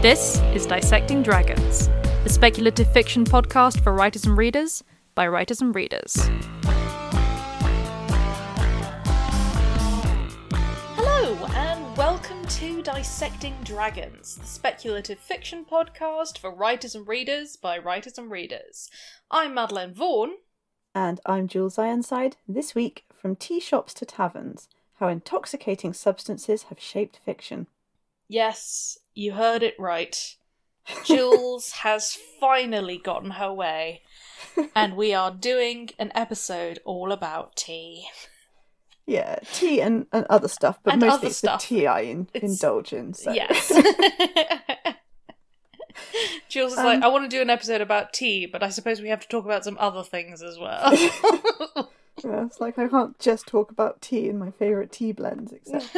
This is Dissecting Dragons, the speculative fiction podcast for writers and readers by writers and readers. Hello, and welcome to Dissecting Dragons, the speculative fiction podcast for writers and readers by writers and readers. I'm Madeleine Vaughan. And I'm Jules Ironside. This week, from tea shops to taverns, how intoxicating substances have shaped fiction. Yes, you heard it right. Jules has finally gotten her way, and we are doing an episode all about tea. Yeah, tea and, and other stuff, but And mostly it's stuff. the tea I in, indulge in. So. Yes. Jules is like, Um, I want to do an episode about tea, but I suppose we have to talk about some other things as well. Yeah, it's like I can't just talk about tea and my favourite tea blends, except.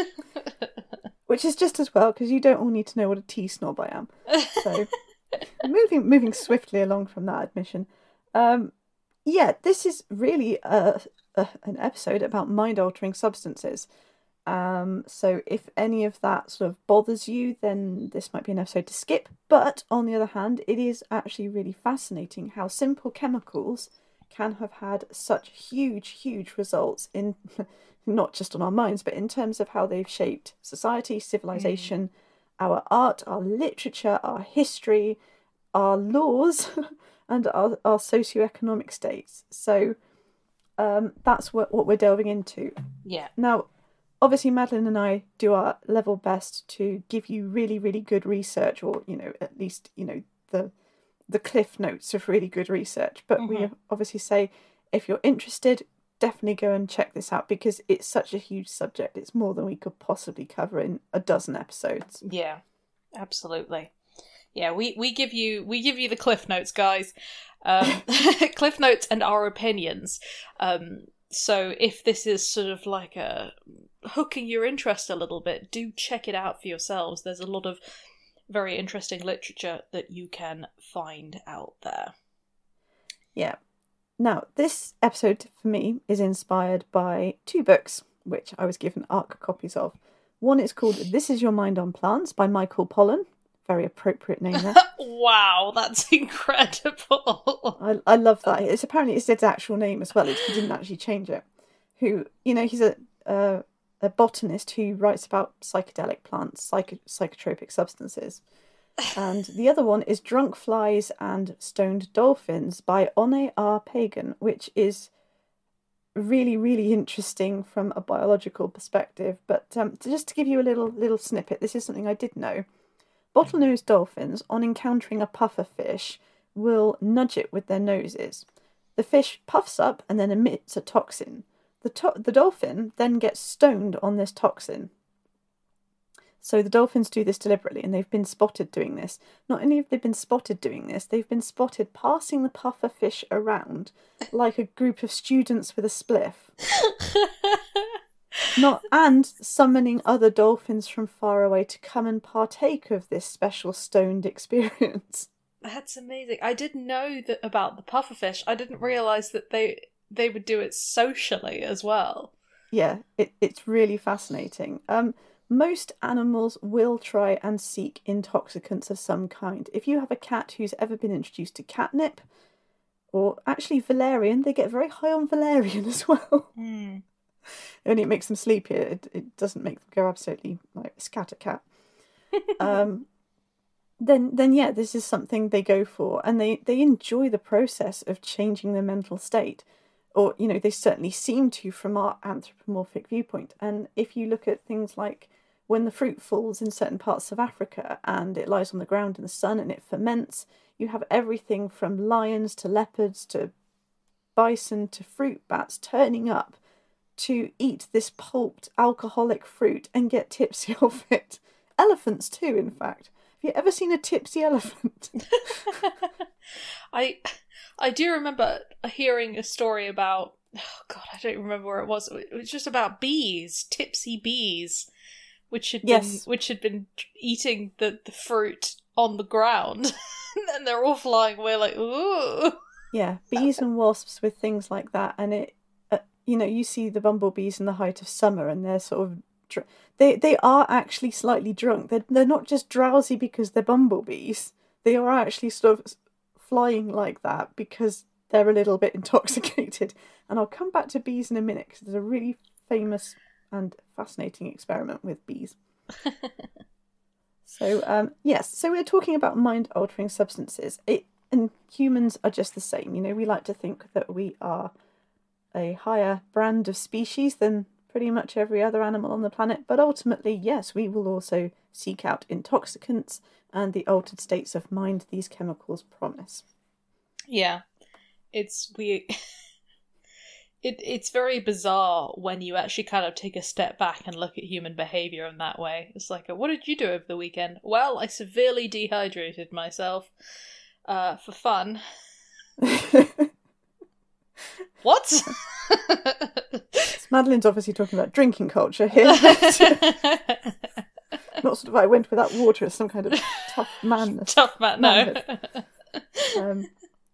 Which is just as well because you don't all need to know what a tea snob I am. So, moving moving swiftly along from that admission, um, yeah, this is really a, a, an episode about mind altering substances. Um, so if any of that sort of bothers you, then this might be an episode to skip. But on the other hand, it is actually really fascinating how simple chemicals can have had such huge, huge results in not just on our minds, but in terms of how they've shaped society, civilization, our art, our literature, our history, our laws, and our, our socioeconomic states. So um, that's what, what we're delving into. yeah. Now, obviously, Madeline and I do our level best to give you really, really good research, or you know, at least you know the the cliff notes of really good research. But we Mhm. obviously say if you're interested, definitely go and check this out because it's such a huge subject. It's more than we could possibly cover in a dozen episodes. Yeah, absolutely. Yeah, we, we give you we give you the cliff notes, guys. Um, cliff notes and our opinions. Um, so if this is sort of like a hooking your interest a little bit, do check it out for yourselves. There's a lot of very interesting literature that you can find out there. Yeah. Now, this episode for me is inspired by two books, which I was given ARC copies of. One is called This Is Your Mind on Plants by Michael Pollan. Very appropriate name there. wow, that's incredible. I, I love that. It's apparently it's his actual name as well. He didn't actually change it. Who, you know, he's a uh, a botanist who writes about psychedelic plants, psycho- psychotropic substances. And the other one is Drunk Flies and Stoned Dolphins by One R. Pagan, which is really, really interesting from a biological perspective. But um, to- just to give you a little little snippet, this is something I did know. Bottlenose dolphins, on encountering a puffer fish, will nudge it with their noses. The fish puffs up and then emits a toxin. The, to- the dolphin then gets stoned on this toxin. So the dolphins do this deliberately, and they've been spotted doing this. Not only have they been spotted doing this, they've been spotted passing the puffer fish around like a group of students with a spliff. Not and summoning other dolphins from far away to come and partake of this special stoned experience. That's amazing. I didn't know that about the pufferfish. I didn't realize that they they would do it socially as well. Yeah, it, it's really fascinating. Um, most animals will try and seek intoxicants of some kind. If you have a cat who's ever been introduced to catnip, or actually valerian, they get very high on valerian as well. Hmm. Only it makes them sleepier. It, it doesn't make them go absolutely like a scatter cat. um, then then yeah, this is something they go for, and they they enjoy the process of changing their mental state, or you know they certainly seem to from our anthropomorphic viewpoint. And if you look at things like when the fruit falls in certain parts of Africa and it lies on the ground in the sun and it ferments, you have everything from lions to leopards to bison to fruit bats turning up to eat this pulped alcoholic fruit and get tipsy off it. Elephants too, in fact. Have you ever seen a tipsy elephant? I I do remember hearing a story about oh god, I don't remember where it was. It was just about bees, tipsy bees, which had Yes. been which had been eating the, the fruit on the ground. and they're all flying away like ooh. yeah, bees and wasps with things like that, and it, uh, you know, you see the bumblebees in the height of summer, and they're sort of, dr- they they are actually slightly drunk. They're they're not just drowsy because they're bumblebees. They are actually sort of flying like that because they're a little bit intoxicated. And I'll come back to bees in a minute because there's a really famous and fascinating experiment with bees. so um, yes, so we're talking about mind altering substances. It and humans are just the same. You know, we like to think that we are a higher brand of species than pretty much every other animal on the planet, but ultimately, yes, we will also seek out intoxicants and the altered states of mind these chemicals promise. Yeah. It's we it it's very bizarre when you actually kind of take a step back and look at human behavior in that way. It's like, what did you do over the weekend? Well, I severely dehydrated myself uh, for fun. what? Madeline's obviously talking about drinking culture here. Not sort of I went without water as some kind of tough man. Tough man, no. Um,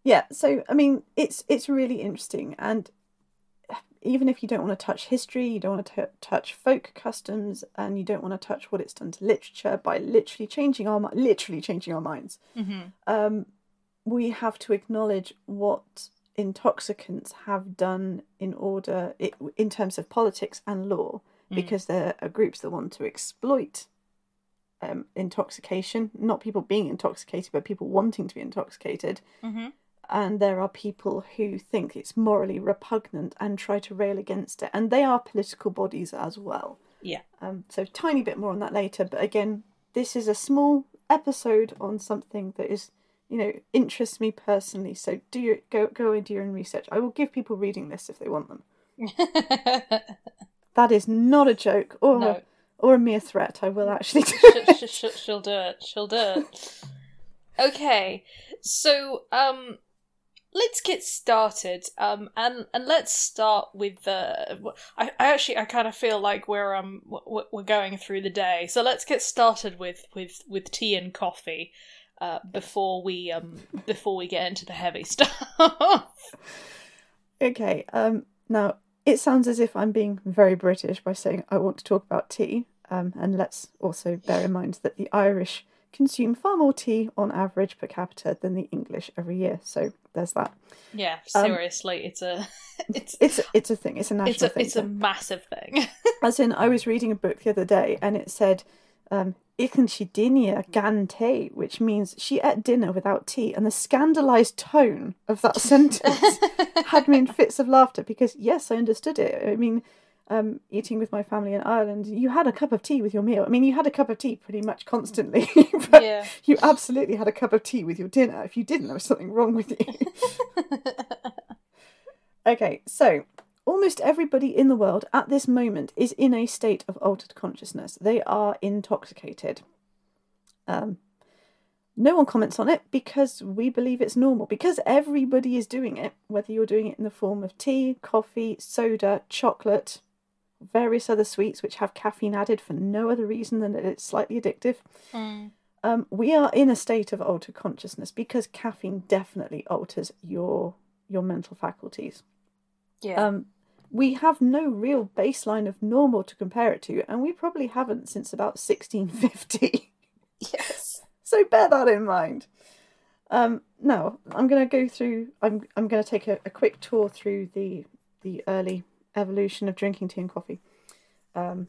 yeah, so I mean, it's it's really interesting, and even if you don't want to touch history, you don't want to t- touch folk customs, and you don't want to touch what it's done to literature by literally changing our literally changing our minds, mm-hmm. um, we have to acknowledge what intoxicants have done in order in terms of politics and law, mm. because there are groups that want to exploit um, intoxication, not people being intoxicated, but people wanting to be intoxicated. Mm-hmm and there are people who think it's morally repugnant and try to rail against it, and they are political bodies as well. Yeah. Um, so tiny bit more on that later, but again, this is a small episode on something that is, you know, interests me personally. So do your go go and do your own research. I will give people reading lists if they want them. that is not a joke or no. Or a mere threat. I will actually. Do she, she, she'll do it. She'll do it. Okay, so um, let's get started um and and let's start with the I, I actually i kind of feel like we're um we're going through the day so let's get started with with with tea and coffee uh before we um before we get into the heavy stuff okay um now it sounds as if i'm being very british by saying i want to talk about tea um and let's also bear in mind that the irish consume far more tea on average per capita than the English every year. So there's that. Yeah, um, seriously, um, it's a it's it's a, it's a thing. It's a national it's a, thing. It's a massive thing. As in, I was reading a book the other day, and it said. Um, Ikenchidinia gan tea, which means she ate dinner without tea, and the scandalised tone of that sentence had me in fits of laughter because yes, I understood it. I mean, um, eating with my family in Ireland, you had a cup of tea with your meal. I mean, you had a cup of tea pretty much constantly, but yeah. you absolutely had a cup of tea with your dinner. If you didn't, there was something wrong with you. okay, so almost everybody in the world at this moment is in a state of altered consciousness. They are intoxicated. Um, no one comments on it because we believe it's normal. Because everybody is doing it, whether you're doing it in the form of tea, coffee, soda, chocolate, various other sweets which have caffeine added for no other reason than that it's slightly addictive. Mm. Um, we are in a state of altered consciousness because caffeine definitely alters your your mental faculties. Yeah. Um, we have no real baseline of normal to compare it to, and we probably haven't since about 1650. yes. So bear that in mind. Um, now I'm going to go through. I'm I'm going to take a, a quick tour through the the early evolution of drinking tea and coffee. Um,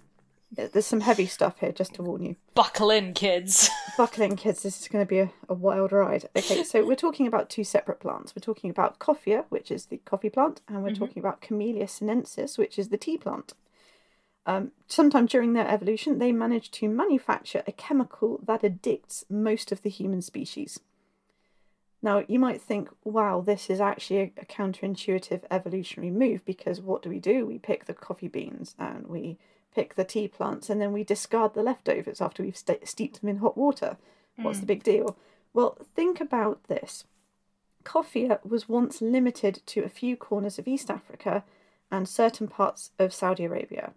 there's some heavy stuff here, just to warn you. Buckle in, kids. Buckle in, kids. This is going to be a, a wild ride. Okay, so we're talking about two separate plants. We're talking about coffea, which is the coffee plant, and we're mm-hmm. talking about Camellia sinensis, which is the tea plant. Um, sometime during their evolution, they managed to manufacture a chemical that addicts most of the human species. Now, you might think, wow, this is actually a, a, counterintuitive evolutionary move because what do we do? We pick the coffee beans and we pick the tea plants and then we discard the leftovers after we've st- steeped them in hot water. What's mm. the big deal? Well, think about this. Coffea was once limited to a few corners of East Africa and certain parts of Saudi Arabia.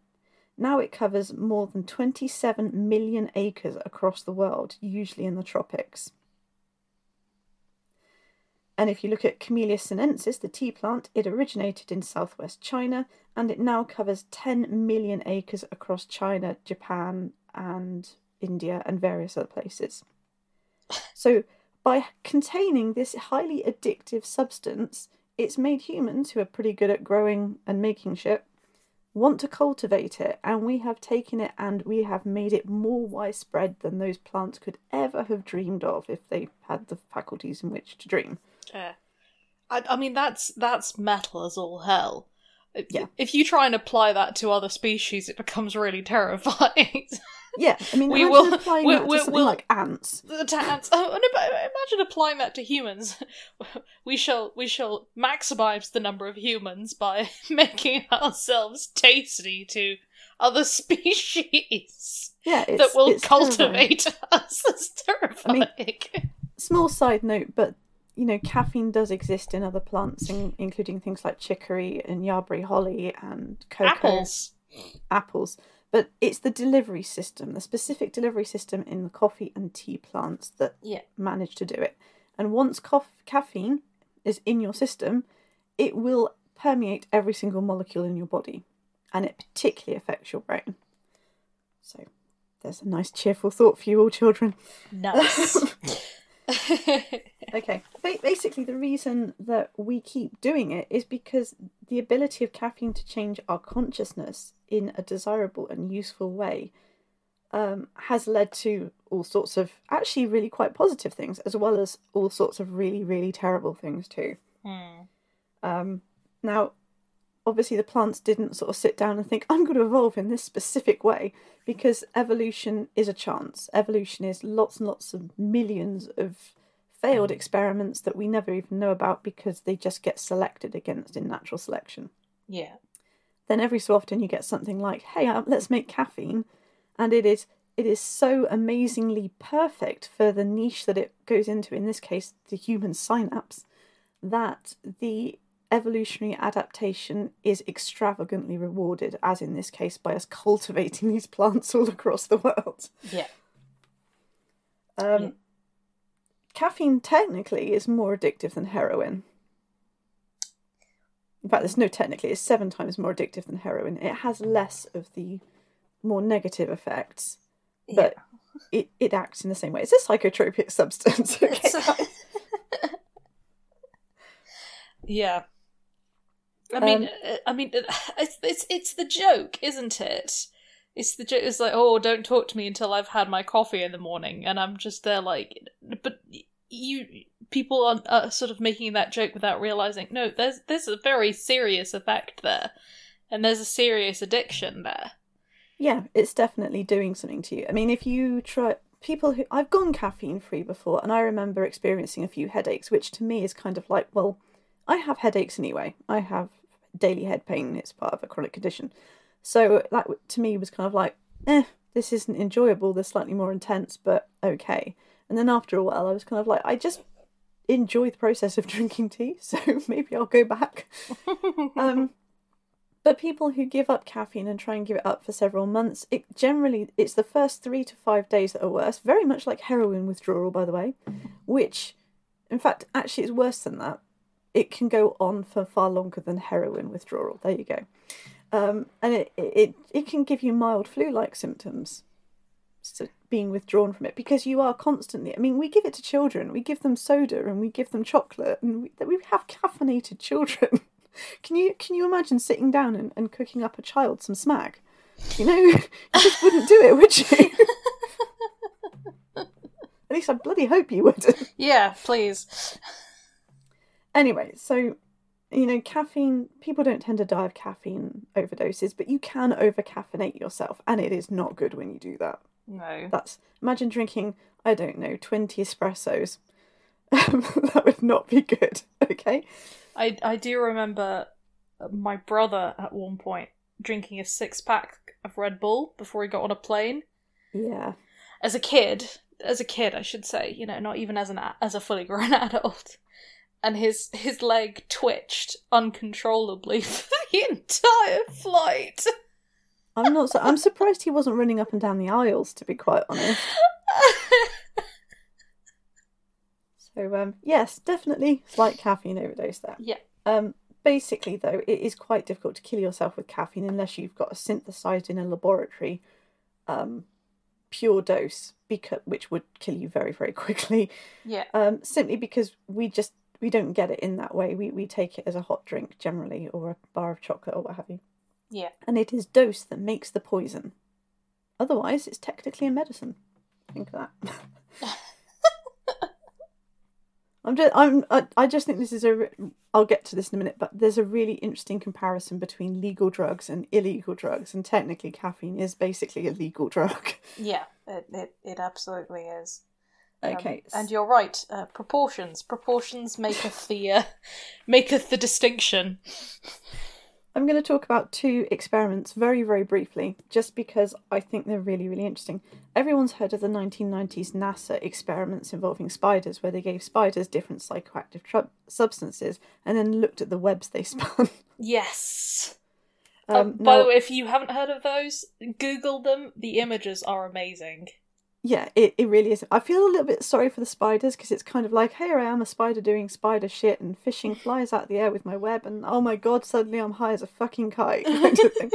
Now it covers more than 27 million acres across the world, usually in the tropics. And if you look at Camellia sinensis, the tea plant, it originated in southwest China and it now covers 10 million acres across China, Japan, and India, and various other places. So, by containing this highly addictive substance, it's made humans who are pretty good at growing and making shit want to cultivate it, and we have taken it and we have made it more widespread than those plants could ever have dreamed of if they had the faculties in which to dream. Yeah. I, I mean, that's that's metal as all hell. Yeah. If you try and apply that to other species, it becomes really terrifying. Yeah, I mean, We will- applying we- that to we- something we'll- like ants. the ants. Oh, imagine applying that to humans. We shall we shall maximize the number of humans by making ourselves tasty to other species Yeah, that will it's terrifying. cultivate us. That's terrifying. Small side note, but you know, caffeine does exist in other plants, in, including things like chicory and yarberry holly and cocoa, Apples. apples. But it's the delivery system, the specific delivery system in the coffee and tea plants that Yeah. manage to do it. And once coff- caffeine is in your system, it will permeate every single molecule in your body, and it particularly affects your brain. So, there's a nice cheerful thought for you all, children. Nice. Okay. Basically, the reason that we keep doing it is because the ability of caffeine to change our consciousness in a desirable and useful way um, has led to all sorts of actually really quite positive things, as well as all sorts of really, really terrible things too. Hmm. Um, now, obviously, the plants didn't sort of sit down and think, I'm going to evolve in this specific way, because evolution is a chance. Evolution is lots and lots of millions of failed experiments that we never even know about because they just get selected against in natural selection. Yeah. Then every so often you get something like, "Hey, uh, let's make caffeine," and it is it is so amazingly perfect for the niche that it goes into. In this case, the human synapse, that the evolutionary adaptation is extravagantly rewarded, as in this case by us cultivating these plants all across the world. Yeah. Um, Yeah. Caffeine technically is more addictive than heroin. In fact, there's no technically, it's seven times more addictive than heroin. It has less of the more negative effects, but it, it acts in the same way. It's a psychotropic substance. Okay? Yeah. I mean, Um, uh, I mean, uh, it's it's it's the joke, isn't it? It's the joke. It's like, oh, don't talk to me until I've had my coffee in the morning, and I'm just there, like, but you people are, are sort of making that joke without realizing. No, there's there's a very serious effect there, and there's a serious addiction there. Yeah, it's definitely doing something to you. I mean, if you try people who I've gone caffeine free before, and I remember experiencing a few headaches, which to me is kind of like, well, I have headaches anyway. I have daily head pain. It's part of a chronic condition. So that to me was kind of like, eh, this isn't enjoyable. They're slightly more intense, but okay. And then after a while, I was kind of like, I just enjoy the process of drinking tea, so maybe I'll go back. um, but people who give up caffeine and try and give it up for several months, it generally it's the first three to five days that are worse. Very much like heroin withdrawal, by the way, which, in fact, actually is worse than that. It can go on for far longer than heroin withdrawal. There you go. Um, and it, it it can give you mild flu-like symptoms. So being withdrawn from it because you are constantly. I mean, we give it to children. We give them soda and we give them chocolate, and we, we have caffeinated children. Can you can you imagine sitting down and, and cooking up a child some smack? You know, you just wouldn't do it, would you? At least I bloody hope you would. yeah, please. Anyway, so you know, caffeine. People don't tend to die of caffeine overdoses, but you can over caffeinate yourself, and it is not good when you do that. No. That's imagine drinking. I don't know, twenty espressos. that would not be good. Okay. I I do remember uh, my brother at one point drinking a six pack of Red Bull before he got on a plane. Yeah. As a kid, as a kid, I should say, you know, not even as an a- as a fully grown adult. And his his leg twitched uncontrollably for the entire flight. I'm not. So, I'm surprised he wasn't running up and down the aisles. To be quite honest. So So um, yes, definitely slight caffeine overdose there. Yeah. Um, basically, though, it is quite difficult to kill yourself with caffeine unless you've got a synthesized in a laboratory um, pure dose, because which would kill you very very quickly. Yeah. Um, simply because we just we don't get it in that way. We we take it as a hot drink generally, or a bar of chocolate, or what have you. Yeah. And it is dose that makes the poison. Otherwise, it's technically a medicine. Think of that. I'm just, I'm, I, I just think this is a. I'll get to this in a minute, but there's a really interesting comparison between legal drugs and illegal drugs, and technically, caffeine is basically a legal drug. Yeah. It it, it absolutely is. Um, Okay, and you're right. Uh, proportions. Proportions maketh the uh, maketh the distinction. I'm going to talk about two experiments very, very briefly, just because I think they're really, really interesting. Everyone's heard of the 1990s NASA experiments involving spiders, where they gave spiders different psychoactive tru- substances and then looked at the webs they spun. Yes. Um, Um, by now- the way, if you haven't heard of those, Google them. The images are amazing. Yeah, it, it really is. I feel a little bit sorry for the spiders because it's kind of like, here I am, a spider doing spider shit and fishing flies out the air with my web, and oh my god, suddenly I'm high as a fucking kite. kind of thing.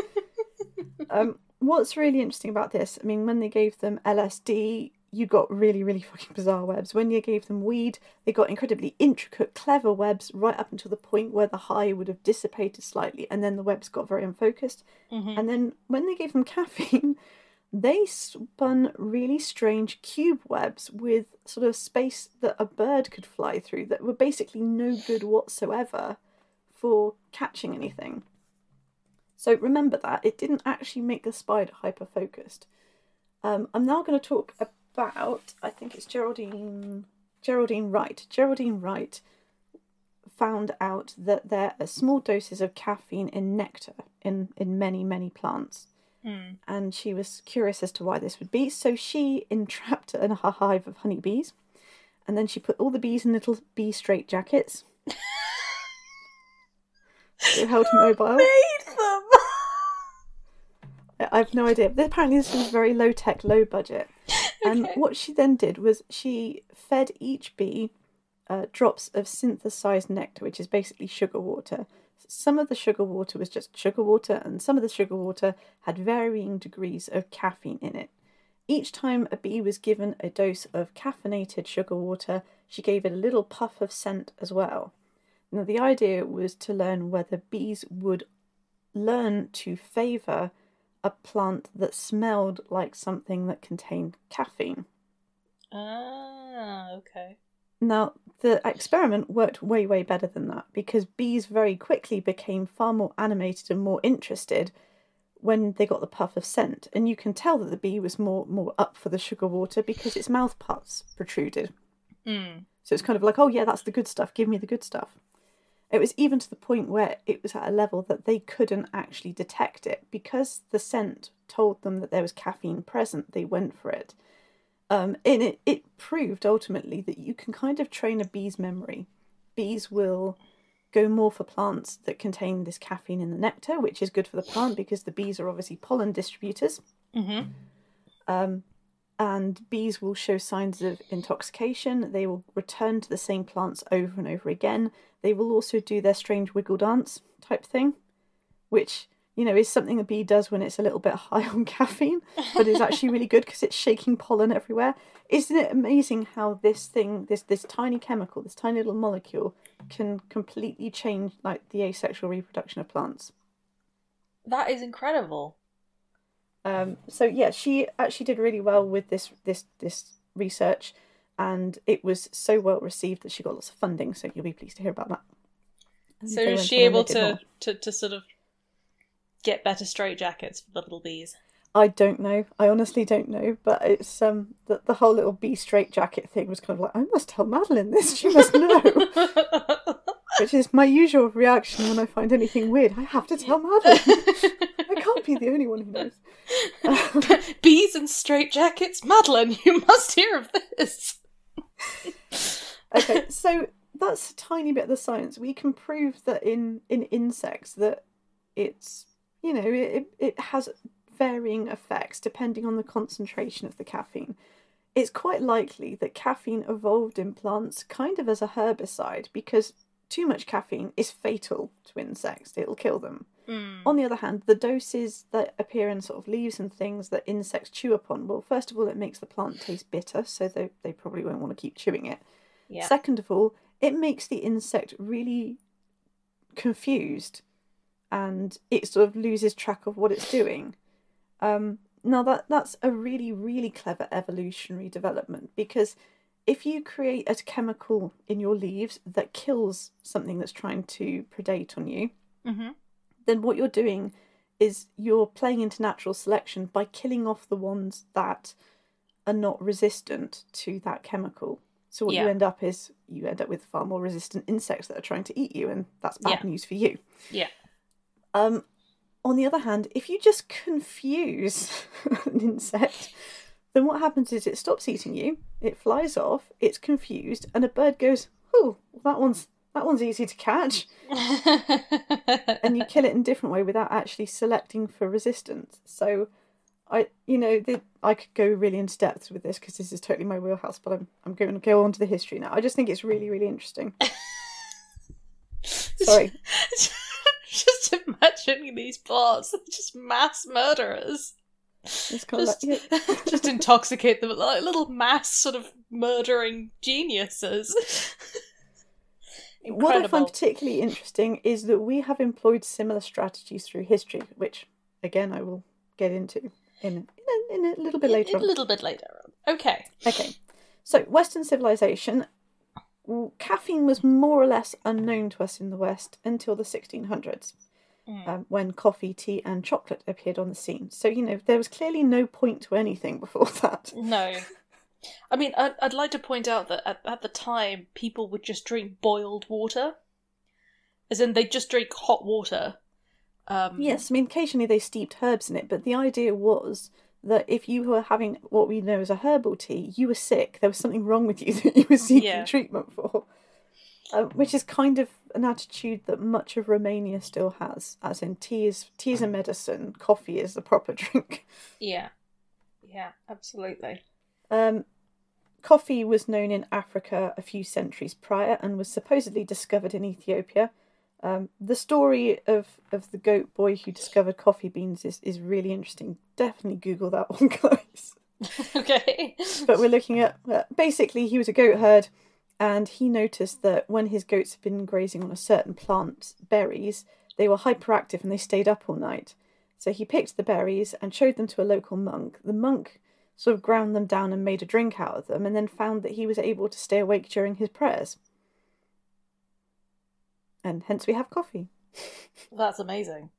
um, what's really interesting about this, I mean, when they gave them LSD, you got really, really fucking bizarre webs. When you gave them weed, they got incredibly intricate, clever webs right up until the point where the high would have dissipated slightly, and then the webs got very unfocused. Mhm. And then when they gave them caffeine, they spun really strange cube webs with sort of space that a bird could fly through that were basically no good whatsoever for catching anything. So remember that it didn't actually make the spider hyper focused. Um, I'm now going to talk about I think it's Geraldine Geraldine Wright. Geraldine Wright found out that there are small doses of caffeine in nectar in, in many, many plants. Mm. And she was curious as to why this would be. So she entrapped a hive of honeybees and then she put all the bees in little bee straight jackets. They held mobile. Made them. I have no idea. Apparently, this was very low tech, low budget. And Okay. what she then did was she fed each bee uh, drops of synthesized nectar, which is basically sugar water. Some of the sugar water was just sugar water, and some of the sugar water had varying degrees of caffeine in it. Each time a bee was given a dose of caffeinated sugar water, she gave it a little puff of scent as well. Now, the idea was to learn whether bees would learn to favour a plant that smelled like something that contained caffeine. Ah, okay. Now, the experiment worked way, way better than that because bees very quickly became far more animated and more interested when they got the puff of scent. And you can tell that the bee was more, more up for the sugar water because its mouth parts protruded. Mm. So it's kind of like, oh, yeah, that's the good stuff. Give me the good stuff. It was even to the point where it was at a level that they couldn't actually detect it because the scent told them that there was caffeine present. They went for it. Um, and it, it proved ultimately that you can kind of train a bee's memory. Bees will go more for plants that contain this caffeine in the nectar, which is good for the plant because the bees are obviously pollen distributors. Mm-hmm. Um, and bees will show signs of intoxication. They will return to the same plants over and over again. They will also do their strange wiggle dance type thing, which you know is something a bee does when it's a little bit high on caffeine, but is actually really good because it's shaking pollen everywhere. Isn't it amazing how this thing, this this tiny chemical, this tiny little molecule, can completely change like the asexual reproduction of plants? That is incredible. Um, so yeah, she actually did really well with this this this research, and it was so well received that she got lots of funding. So you'll be pleased to hear about that. And So is she able to, to to sort of get better straight jackets for the little bees? I don't know. I honestly don't know. But it's um the, the whole little bee straight jacket thing was kind of like I must tell Madeline this. She must know. Which is my usual reaction when I find anything weird. I have to tell Madeline. I can't be the only one who knows. bees and straight jackets, Madeline. You must hear of this. okay, so that's a tiny bit of the science. We can prove that in in insects that it's you know it it has varying effects depending on the concentration of the caffeine. it's quite likely that caffeine evolved in plants kind of as a herbicide because too much caffeine is fatal to insects. It'll kill them. Mm. On the other hand, the doses that appear in sort of leaves and things that insects chew upon, well, first of all, it makes the plant taste bitter, so they, they probably won't want to keep chewing it. Yeah. Second of all, it makes the insect really confused and it sort of loses track of what it's doing. Um, now that that's a really really clever evolutionary development because if you create a chemical in your leaves that kills something that's trying to predate on you, hmm then what you're doing is you're playing into natural selection by killing off the ones that are not resistant to that chemical. So what you end up is you end up with far more resistant insects that are trying to eat you, and that's bad Yeah. news for you. Yeah. Um, on the other hand, if you just confuse an insect, then what happens is it stops eating you, it flies off, it's confused, and a bird goes, "Oh, that one's that one's easy to catch," and you kill it in a different way without actually selecting for resistance. So, I, you know, the, I could go really into depth with this because this is totally my wheelhouse, but I'm I'm going to go on to the history now. I just think it's really really interesting. Sorry. Imagining these plots, they're just mass murderers. It's kind of Just, just intoxicate them like little mass sort of murdering geniuses. What I find particularly interesting is that we have employed similar strategies through history, which again I will get into in in a, in a little bit later A little bit later on. Okay. Okay, so Western civilization, caffeine was more or less unknown to us in the West until the 1600s, Mm. um, when coffee, tea, and chocolate appeared on the scene. So you know there was clearly no point to anything before that. No. I mean, I'd, I'd like to point out that at, at the time, people would just drink boiled water. As in, they'd just drink hot water. Um, Yes, I mean, occasionally they steeped herbs in it, but the idea was that if you were having what we know as a herbal tea, you were sick. There was something wrong with you that you were seeking Yeah. treatment for. Um, which is kind of an attitude that much of Romania still has, as in tea is tea is a medicine, coffee is the proper drink. Yeah. Yeah, absolutely. Um, coffee was known in Africa a few centuries prior and was supposedly discovered in Ethiopia. Um, the story of, of the goat boy who discovered coffee beans is, is really interesting. Definitely Google that one, guys. okay. But we're looking at uh, basically, he was a goat herd and he noticed that when his goats had been grazing on a certain plant, berries, they were hyperactive and they stayed up all night. So he picked the berries and showed them to a local monk. The monk sort of ground them down and made a drink out of them, and then found that he was able to stay awake during his prayers. And hence we have coffee. That's amazing.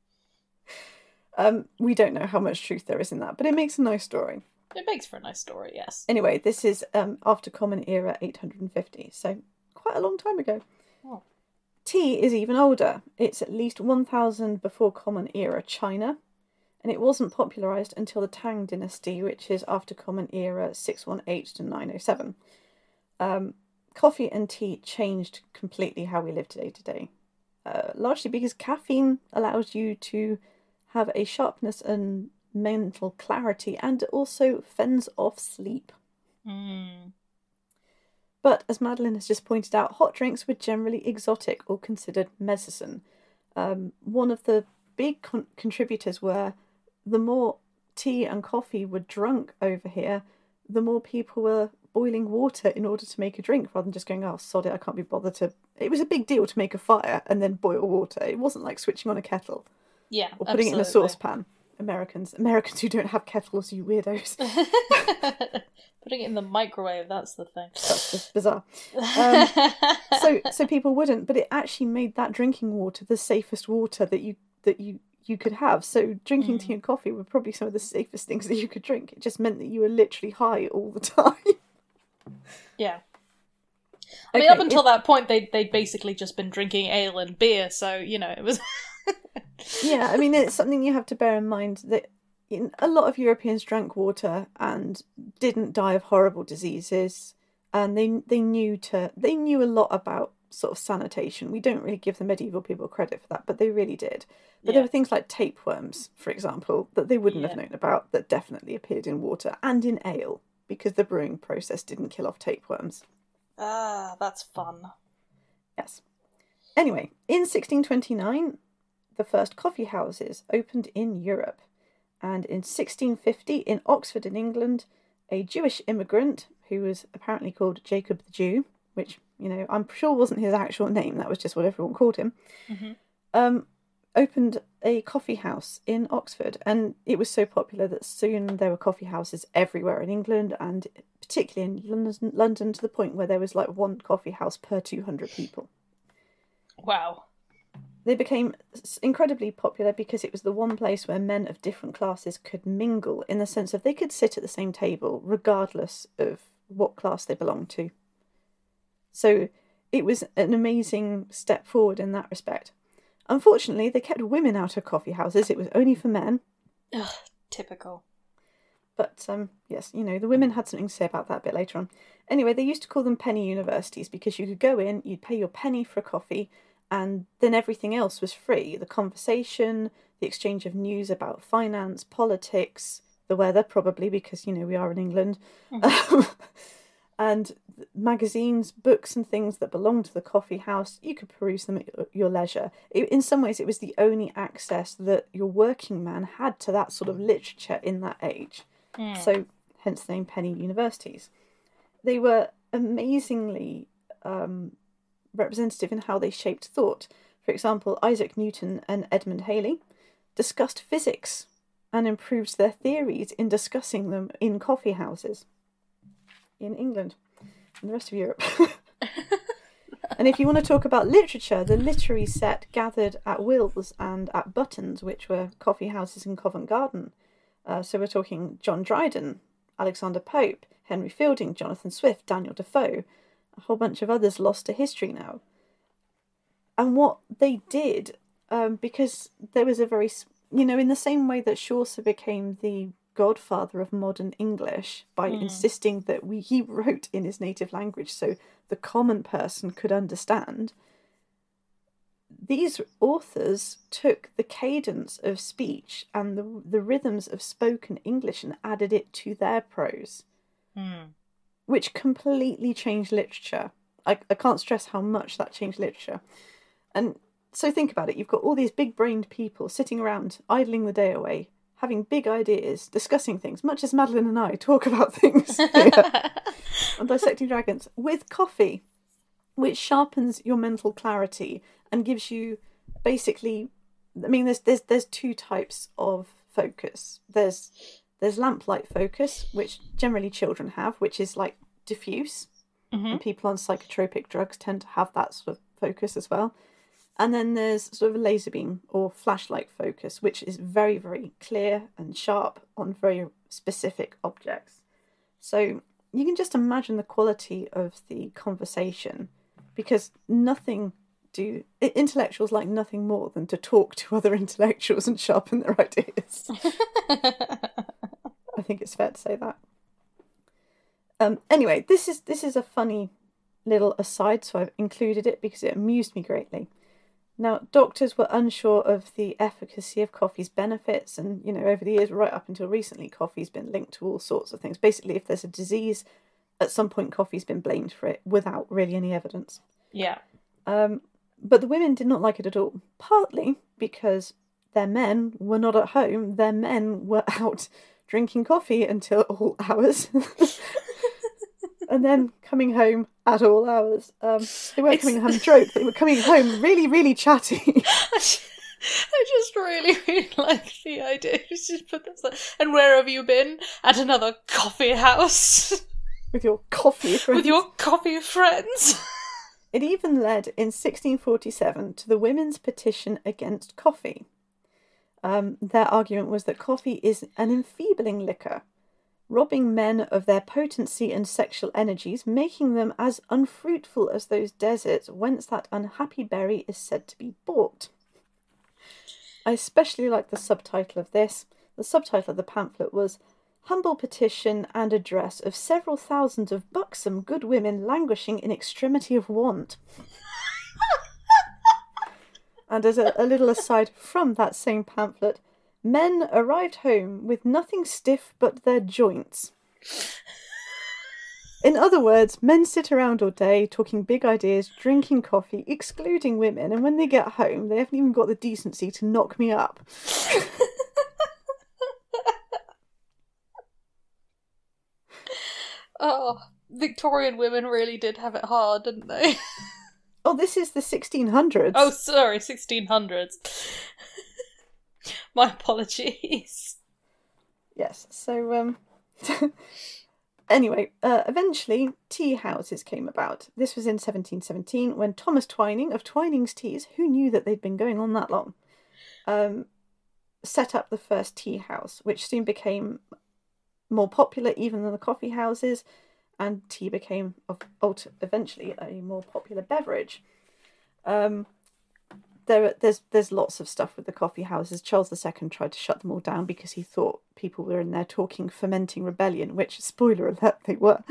Um, we don't know how much truth there is in that, but it makes a nice story. It makes for a nice story, yes. Anyway, this is um, after Common Era 850, so quite a long time ago. Oh. Tea is even older. It's at least 1000 before Common Era China, and it wasn't popularised until the Tang Dynasty, which is after Common Era 618 to 907. Um, coffee and tea changed completely how we live today today, uh, largely because caffeine allows you to have a sharpness and mental clarity and also fends off sleep. Mm. But as Madeline has just pointed out, hot drinks were generally exotic or considered medicine. Um, one of the big con- contributors were the more tea and coffee were drunk over here, the more people were boiling water in order to make a drink rather than just going, oh, sod it, I can't be bothered to. It was a big deal to make a fire and then boil water. It wasn't like switching on a kettle Yeah, or putting it in a saucepan. Americans, Americans who don't have kettles, you weirdos. Putting it in the microwave, that's the thing. That's just bizarre. Um, so so people wouldn't, but it actually made that drinking water the safest water that you that you you could have. So drinking Mm. tea and coffee were probably some of the safest things that you could drink. It just meant that you were literally high all the time. yeah. I mean, up Okay, until that point, they they'd basically just been drinking ale and beer, so you know it was. Yeah, I mean it's something you have to bear in mind that in, a lot of Europeans drank water and didn't die of horrible diseases, and they they knew to they knew a lot about sort of sanitation. We don't really give the medieval people credit for that, but they really did. But Yeah. there were things like tapeworms, for example, that they wouldn't have known about that definitely appeared in water and in ale. because the brewing process didn't kill off tapeworms. Ah, that's fun. Yes. Anyway, in 1629, the first coffee houses opened in Europe. And in 1650, in Oxford, in England, a Jewish immigrant who was apparently called Jacob the Jew, which, you know, I'm sure wasn't his actual name, that was just what everyone called him, hmm um, opened a coffee house in Oxford. And it was so popular that soon there were coffee houses everywhere in England and particularly in London, London to the point where there was like one coffee house per 200 people. Wow. They became incredibly popular because it was the one place where men of different classes could mingle in the sense of they could sit at the same table regardless of what class they belonged to. So it was an amazing step forward in that respect. Unfortunately, they kept women out of coffee houses, it was only for men. Ugh, typical. But um, yes, you know, the women had something to say about that a bit later on. Anyway, they used to call them penny universities because you could go in, you'd pay your penny for a coffee, and then everything else was free the conversation, the exchange of news about finance, politics, the weather, probably because, you know, we are in England, um, and magazines, books, and things that belonged to the coffee house. You could peruse them at your- your leisure. It, in some ways, it was the only access that your working man had to that sort of literature in that age. Mm. So, hence the name penny universities. They were amazingly um, representative in how they shaped thought. For example, Isaac Newton and Edmund Halley discussed physics and improved their theories in discussing them in coffee houses in England and the rest of Europe. and if you want to talk about literature, the literary set gathered at Will's and at Button's, which were coffee houses in Covent Garden. Uh, so we're talking John Dryden, Alexander Pope, Henry Fielding, Jonathan Swift, Daniel Defoe, a whole bunch of others lost to history now. And what they did, um, because there was a very, you know, in the same way that Chaucer became the godfather of modern English by insisting that we he wrote in his native language so the common person could understand. These authors took the cadence of speech and the the rhythms of spoken English and added it to their prose Mm. Which completely changed literature. I, I can't stress how much that changed literature. And so think about it you've got all these big brained people sitting around, idling the day away, having big ideas, discussing things, much as Madeline and I talk about things here on Dissecting Dragons, with coffee, which sharpens your mental clarity and gives you basically I mean there's there's there's two types of focus. There's there's lamplight focus, which generally children have, which is like diffuse. Mhm. And people on psychotropic drugs tend to have that sort of focus as well. And then there's sort of a laser beam or flashlight focus, which is very, very clear and sharp on very specific objects. So you can just imagine the quality of the conversation because nothing do intellectuals like nothing more than to talk to other intellectuals and sharpen their ideas. I think it's fair to say that. Um, anyway, this is this is a funny little aside, so I've included it because it amused me greatly. Now, doctors were unsure of the efficacy of coffee's benefits, and you know, over the years, right up until recently, coffee's been linked to all sorts of things. Basically, if there's a disease, at some point, coffee's been blamed for it without really any evidence. yeah. Um, but the women did not like it at all, partly because their men were not at home, their men were out drinking coffee until all hours. and then coming home at all hours. Um, they weren't It's- coming home drunk, they were coming home really, really chatty. I just really, really like the idea. Just put this. And where have you been? At another coffee house with your coffee. friends. with your coffee friends. It even led in 1647 to the women's petition against coffee. Um, their argument was that coffee is an enfeebling liquor, robbing men of their potency and sexual energies, making them as unfruitful as those deserts whence that unhappy berry is said to be bought. I especially like the subtitle of this. The subtitle of the pamphlet was Humble Petition and Address of Several Thousands of Buxom Good Women Languishing in Extremity of Want. And as a, a little aside from that same pamphlet, men arrived home with nothing stiff but their joints. In other words, men sit around all day talking big ideas, drinking coffee, excluding women, and when they get home, they haven't even got the decency to knock me up. oh, Victorian women really did have it hard, didn't they? Oh, this is the 1600s. oh, sorry, 1600s. My apologies. Yes. So, um, anyway, uh, eventually tea houses came about. This was in 1717 when Thomas Twining of Twining's Teas, who knew that they'd been going on that long, um, set up the first tea house, which soon became more popular even than the coffee houses, and tea became of, eventually a more popular beverage. Um, there, there's there's lots of stuff with the coffee houses. Charles II tried to shut them all down because he thought people were in there talking fomenting rebellion, which spoiler alert they were.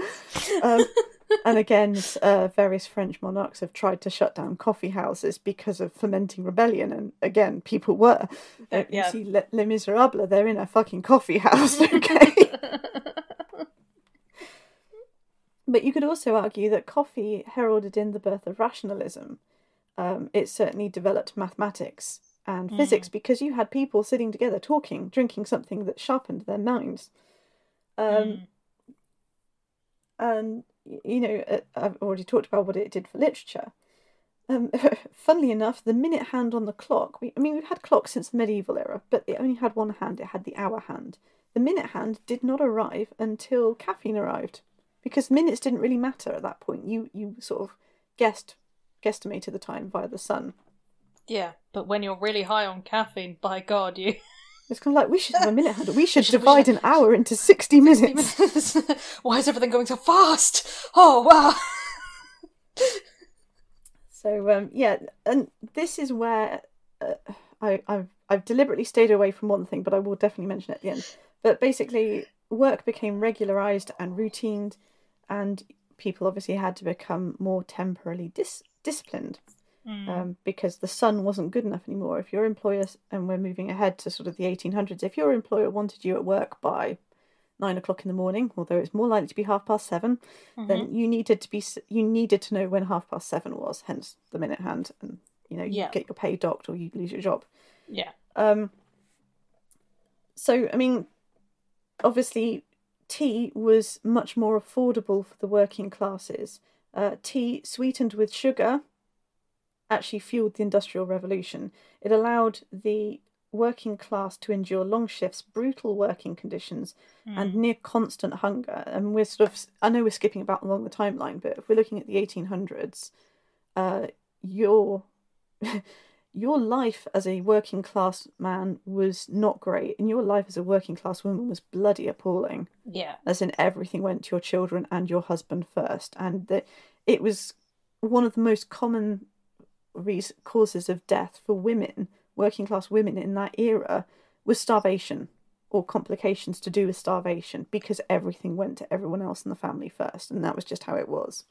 Um, and again, uh, various French monarchs have tried to shut down coffee houses because of fomenting rebellion, and again, people were. Uh, yeah. You see, Les, Les Miserables, they're in a fucking coffee house, okay. But you could also argue that coffee heralded in the birth of rationalism. Um, it certainly developed mathematics and Mm. physics because you had people sitting together talking, drinking something that sharpened their minds. Um, Mm. And, you know, uh, I've already talked about what it did for literature. Um, funnily enough, the minute hand on the clock, we, I mean, we've had clocks since the medieval era, but it only had one hand, it had the hour hand. The minute hand did not arrive until caffeine arrived because minutes didn't really matter at that point. You you sort of guessed guesstimated the time via the sun. Yeah, but when you're really high on caffeine, by God, you. It's kind of like we should have a minute hand. We should should- we divide an hour into sixty minutes. Why is everything going so fast? Oh, wow. So um, yeah, and this is where uh, I, I've I've deliberately stayed away from one thing, but I will definitely mention it at the end. But basically, work became regularized and routined, and people obviously had to become more temporarily dis- disciplined Mm. um, because the sun wasn't good enough anymore. If your employer, and we're moving ahead to sort of the 1800s, if your employer wanted you at work by nine o'clock in the morning, although it's more likely to be half past 7 then you needed to be you needed to know when half past seven was. Hence the minute hand, and you know you Yeah. get your pay docked or you lose your job. Yeah. Um, so, I mean, obviously, tea was much more affordable for the working classes. Uh, tea sweetened with sugar actually fueled the Industrial Revolution. It allowed the working class to endure long shifts, brutal working conditions, and near constant hunger. And we're sort of, I know we're skipping about along the timeline, but if we're looking at the 1800s, uh, your your life as a working class man was not great, and your life as a working class woman was bloody appalling. Yeah. As in, everything went to your children and your husband first, and that it was one of the most common reas causes of death for women, working class women in that era, was starvation or complications to do with starvation because everything went to everyone else in the family first, and that was just how it was.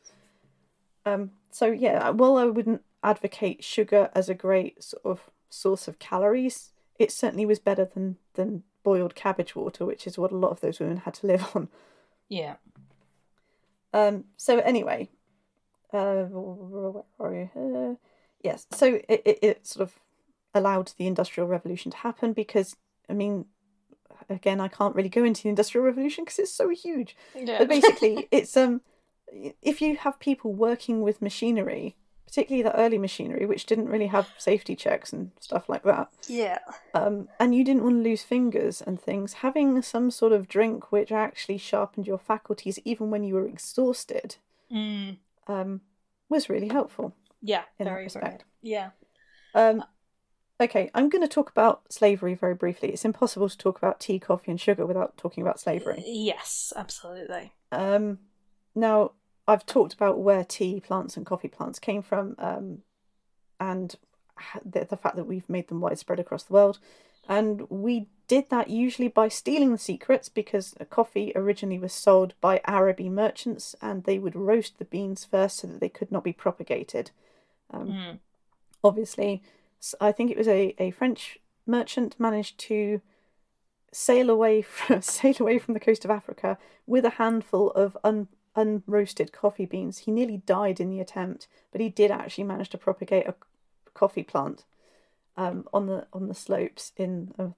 Um, so yeah, while I wouldn't advocate sugar as a great sort of source of calories, it certainly was better than than boiled cabbage water, which is what a lot of those women had to live on. Yeah. Um, so anyway, uh, where are we? Uh, yes, so it, it, it sort of allowed the Industrial Revolution to happen because, I mean, again, I can't really go into the Industrial Revolution because it's so huge. Yeah. But basically, it's um, if you have people working with machinery, particularly the early machinery, which didn't really have safety checks and stuff like that, yeah. um, and you didn't want to lose fingers and things, having some sort of drink which actually sharpened your faculties even when you were exhausted Mm. um, was really helpful. Yeah. In that Very, respect. Yeah. Um, okay, I'm going to talk about slavery very briefly. It's impossible to talk about tea, coffee, and sugar without talking about slavery. Yes, absolutely. Um, now, I've talked about where tea plants and coffee plants came from, um, and the, the fact that we've made them widespread across the world. And we did that usually by stealing the secrets because coffee originally was sold by Araby merchants and they would roast the beans first so that they could not be propagated. Um, Mm. obviously, I think it was a, a French merchant managed to sail away from, sail away from the coast of Africa with a handful of un, unroasted coffee beans. He nearly died in the attempt, but he did actually manage to propagate a coffee plant um, on the on the slopes in uh,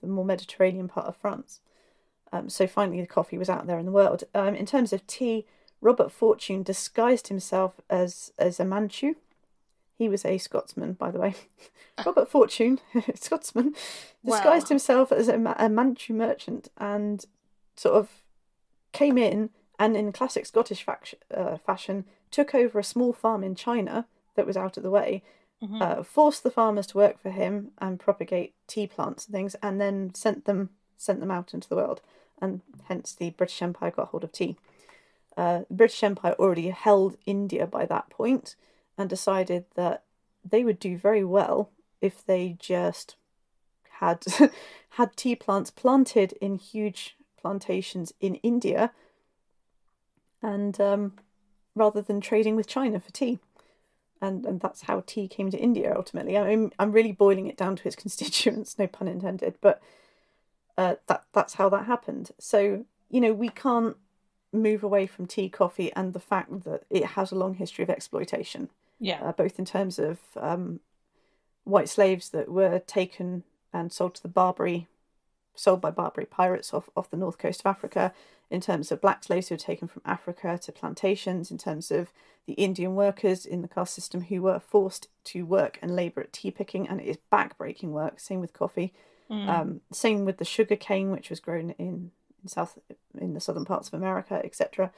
the more Mediterranean part of France. Um, so finally, the coffee was out there in the world. Um, in terms of tea, Robert Fortune disguised himself as as a Manchu. He was a Scotsman, by the way. Robert Fortune, Scotsman, disguised Wow. himself as a, a Manchu merchant and sort of came in and, in classic Scottish uh, fashion, took over a small farm in China that was out of the way, Mhm. uh, forced the farmers to work for him and propagate tea plants and things, and then sent them sent them out into the world, and hence the British Empire got hold of tea. Uh, the British Empire already held India by that point, and decided that they would do very well if they just had had tea plants planted in huge plantations in India, and um, rather than trading with China for tea and and that's how tea came to India ultimately. I'm I'm really boiling it down to its constituents, no pun intended, but uh, that that's how that happened. So you know we can't move away from tea, coffee, and the fact that it has a long history of exploitation, Yeah. uh, both in terms of um, white slaves that were taken and sold to the Barbary, sold by Barbary pirates off off the north coast of Africa. In terms of black slaves who were taken from Africa to plantations, in terms of the Indian workers in the caste system who were forced to work and labour at tea picking, and it is back-breaking work. Same with coffee. Mm. Um, same with the sugar cane, which was grown in, in south in the southern parts of America, etc.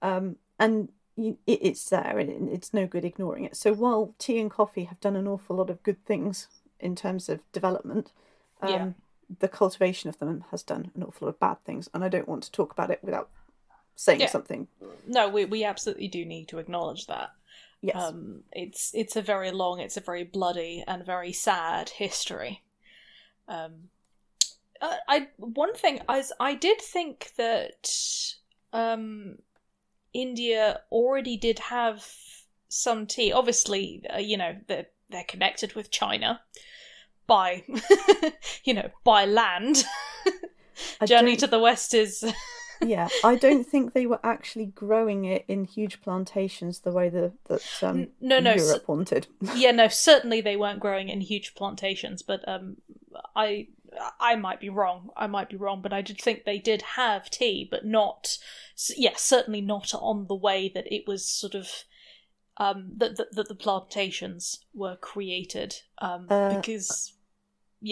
Um, and you, it, it's there, and it's no good ignoring it. So while tea and coffee have done an awful lot of good things in terms of development, um, Yeah. The cultivation of them has done an awful lot of bad things. And I don't want to talk about it without saying Yeah. something. no, we we absolutely do need to acknowledge that. Yes. Um, it's it's a very long, it's a very bloody and very sad history. Um, uh, I one thing i did think that um, India already did have some tea. Obviously, uh, you know they're they're connected with China by you know by land. Journey to the west is yeah, I don't think they were actually growing it in huge plantations the way that that um, no, no, Europe wanted. yeah no certainly they weren't growing in huge plantations but um i i might be wrong i might be wrong but i did think they did have tea but not yeah certainly not on the way that it was sort of um that that, that the plantations were created um Uh, because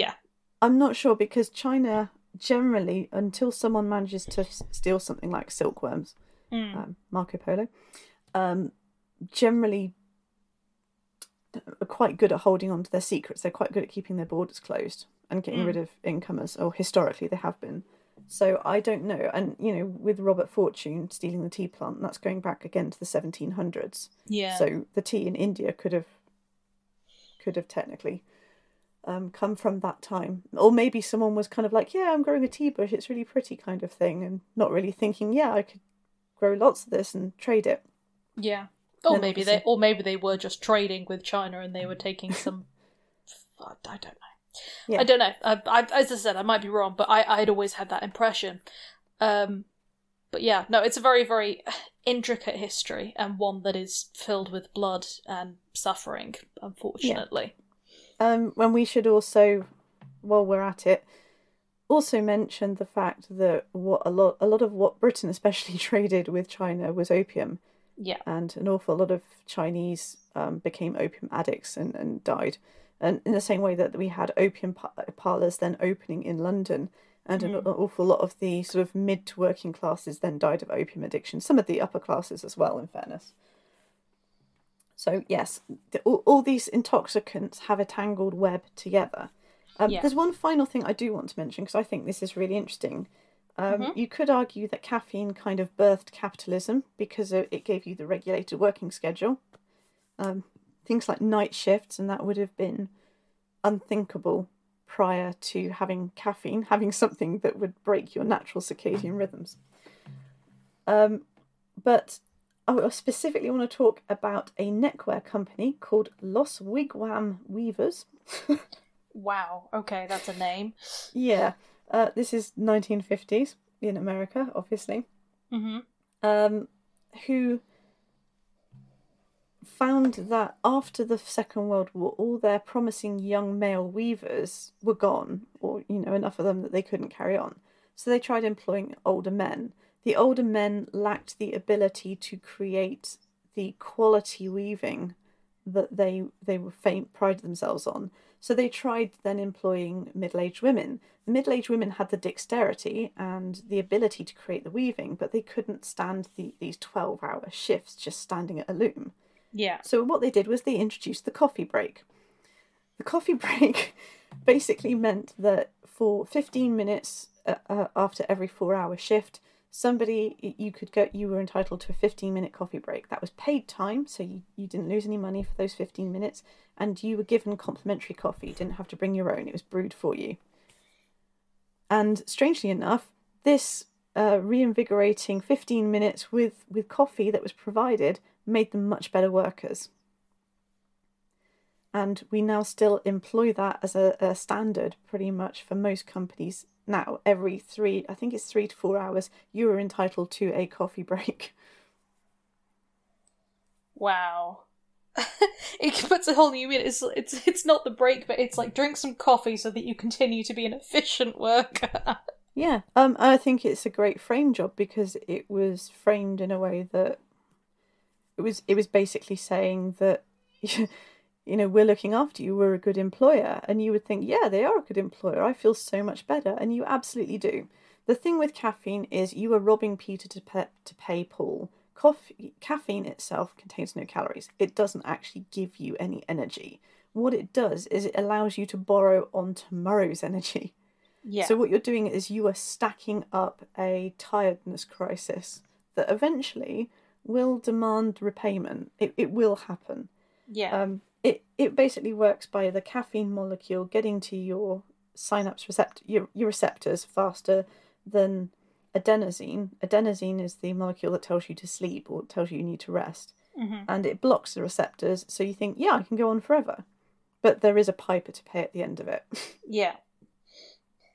yeah I'm not sure because China generally, until someone manages to s- steal something like silkworms, Mm. um, Marco Polo, um, generally are quite good at holding on to their secrets. They're quite good at keeping their borders closed and getting Mm. rid of incomers, or historically they have been. So I don't know. And, you know, with Robert Fortune stealing the tea plant, that's going back again to the 1700s. yeah So the tea in India could have could have technically um, come from that time, or maybe someone was kind of like, "Yeah, I'm growing a tea bush. It's really pretty," kind of thing, and not really thinking, "Yeah, I could grow lots of this and trade it." yeah or maybe they or maybe they were just trading with china and they were taking some i don't know Yeah. I don't know. I, I, as I said, I might be wrong, but I, I'd always had that impression. Um, but yeah, no, it's a very, very intricate history and one that is filled with blood and suffering, unfortunately. Um, when we should also, while we're at it, also mention the fact that what a lot, a lot of what Britain especially traded with China was opium. Yeah. and an awful lot of Chinese um, became opium addicts and, and died. And in the same way that we had opium par- parlours then opening in London, and an, Mm. an awful lot of the sort of mid to working classes then died of opium addiction. Some of the upper classes as well, in fairness. So yes, all, all these intoxicants have a tangled web together. Um, Yeah. There's one final thing I do want to mention because I think this is really interesting. Um, Mhm. You could argue that caffeine kind of birthed capitalism because it it gave you the regulated working schedule. Um, things like night shifts, and that would have been unthinkable prior to having caffeine, having something that would break your natural circadian rhythms. Um, but I specifically want to talk about a neckwear company called Los Wigwam Weavers. Wow. Okay, that's a name. Yeah, uh, this is 1950s in America, obviously. Mm-hmm. Um, who found that after the Second World War, all their promising young male weavers were gone, or you know, enough of them that they couldn't carry on. So they tried employing older men. The older men lacked the ability to create the quality weaving that they they were prided themselves on. So they tried then employing middle-aged women. The middle-aged women had the dexterity and the ability to create the weaving, but they couldn't stand the, these twelve-hour shifts just standing at a loom. Yeah. So what they did was they introduced the coffee break. The coffee break basically meant that for 15 minutes uh, uh, after every 4-hour shift, somebody you could go you were entitled to a 15 minute coffee break. That was paid time, so you, you didn't lose any money for those 15 minutes and you were given complimentary coffee. You didn't have to bring your own. It was brewed for you. And strangely enough, this uh, reinvigorating 15 minutes with, with coffee that was provided made them much better workers. And we now still employ that as a, a standard pretty much for most companies now. Every three, I think it's three to four hours, you are entitled to a coffee break. Wow. it puts a whole new meaning. It's it's it's not the break, but it's like drink some coffee so that you continue to be an efficient worker. yeah, um, I think it's a great frame job because it was framed in a way that it was it was basically saying that you know we're looking after you, we're a good employer, and you would think, yeah, they are a good employer. I feel so much better, and you absolutely do. The thing with caffeine is you are robbing Peter to pay, to pay Paul Coffee, caffeine itself contains no calories. It doesn't actually give you any energy. What it does is it allows you to borrow on tomorrow's energy. Yeah. So what you're doing is you are stacking up a tiredness crisis that eventually will demand repayment. It it will happen. yeah. Um, it it basically works by the caffeine molecule getting to your synapse receptor your, your receptors faster than adenosine. Adenosine is the molecule that tells you to sleep or tells you you need to rest, Mhm. and it blocks the receptors. So you think, yeah, I can go on forever, but there is a piper to pay at the end of it. Yeah.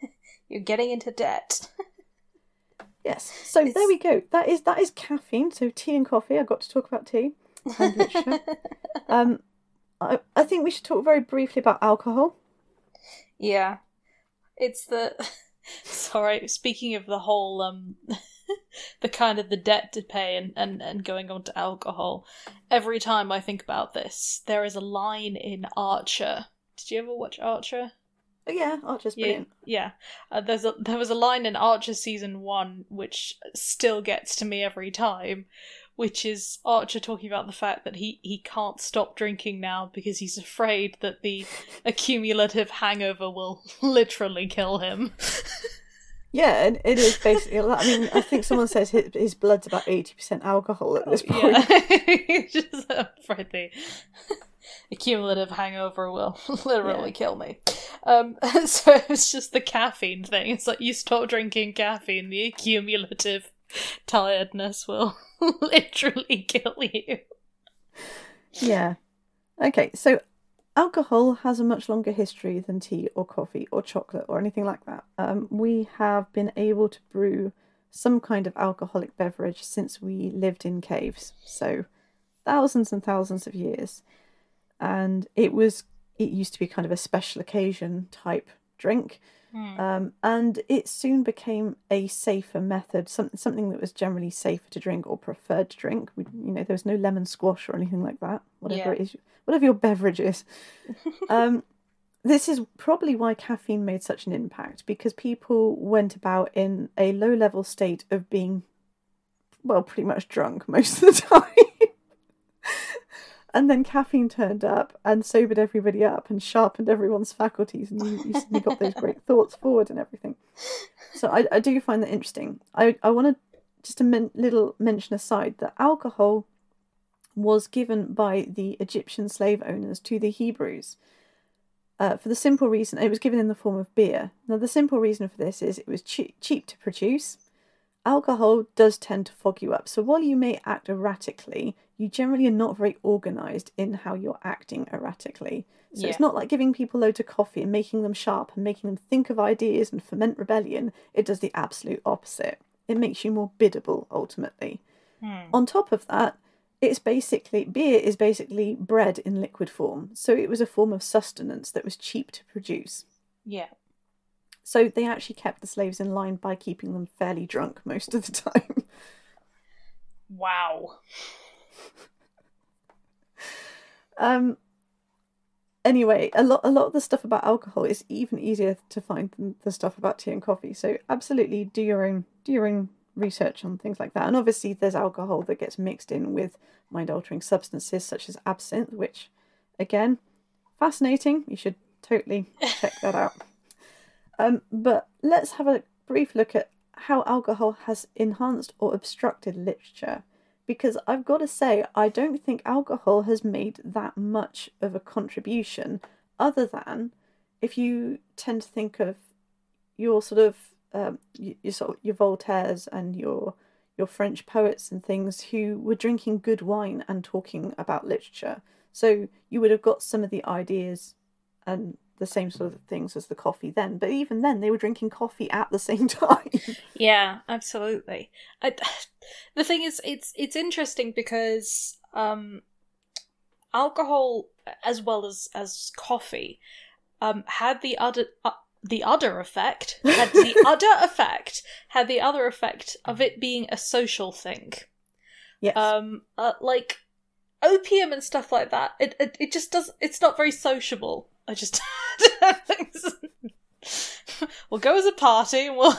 You're getting into debt. yes. So It's- there we go. That is that is caffeine. So tea and coffee. I got to talk about tea um, I I think we should talk very briefly about alcohol. Yeah. It's the sorry, speaking of the whole um the kind of the debt to pay and, and, and going on to alcohol, every time I think about this, there is a line in Archer. Did you ever watch Archer? Oh, yeah, Archer's Yeah, brilliant. yeah. Uh, there's a there was a line in Archer season one which still gets to me every time, which is Archer talking about the fact that he he can't stop drinking now because he's afraid that the accumulative hangover will literally kill him. Yeah, and it is basically. I mean, I think someone says his, his blood's about eighty percent alcohol at this point. Yeah, just afraid the accumulative hangover will literally Yeah. kill me. Um, so it's just the caffeine thing. It's like you stop drinking caffeine, the accumulative tiredness will literally kill you. Yeah. Okay, so alcohol has a much longer history than tea or coffee or chocolate or anything like that. Um, we have been able to brew some kind of alcoholic beverage since we lived in caves. So thousands and thousands of years. And it was it used to be kind of a special occasion type drink. Um, and it soon became a safer method, some, something that was generally safer to drink or preferred to drink. We, you know, there was no lemon squash or anything like that. Whatever Yeah. it is, whatever your beverage is. um, this is probably why caffeine made such an impact because people went about in a low level state of being, well, pretty much drunk most of the time. And then caffeine turned up and sobered everybody up and sharpened everyone's faculties, and you, you got those great thoughts forward and everything. So I, I do find that interesting. I, I want to just a men- little mention aside that alcohol was given by the Egyptian slave owners to the Hebrews. Uh, for the simple reason, it was given in the form of beer. Now, the simple reason for this is it was che- cheap to produce. Alcohol does tend to fog you up. So, while you may act erratically, you generally are not very organised in how you're acting erratically. So, it's not like giving people loads of coffee and making them sharp and making them think of ideas and foment rebellion. It does the absolute opposite. It makes you more biddable, ultimately. Hmm. On top of that, it's basically beer is basically bread in liquid form. So it was a form of sustenance that was cheap to produce. Yeah. So they actually kept the slaves in line by keeping them fairly drunk most of the time. Wow. Um. Anyway, a lot a lot of the stuff about alcohol is even easier to find than the stuff about tea and coffee. So absolutely do your own do your own research on things like that. And obviously there's alcohol that gets mixed in with mind altering substances such as absinthe, which again, fascinating. You should totally check that out. Um, but let's have a brief look at how alcohol has enhanced or obstructed literature because I've got to say, I don't think alcohol has made that much of a contribution, other than if you tend to think of your sort of um, your, sort of your Voltaires and your your French poets and things who were drinking good wine and talking about literature. So you would have got some of the ideas and the same sort of things as the coffee then. But even then, they were drinking coffee at the same time. Yeah, absolutely. I, the thing is, it's it's interesting because um, alcohol, as well as as coffee, um, had the other. Uh, the other effect had the other effect had the other effect of it being a social thing. yes. Um, uh, like opium and stuff like that. It, it it just does. It's not very sociable. I just we'll go as a party and we'll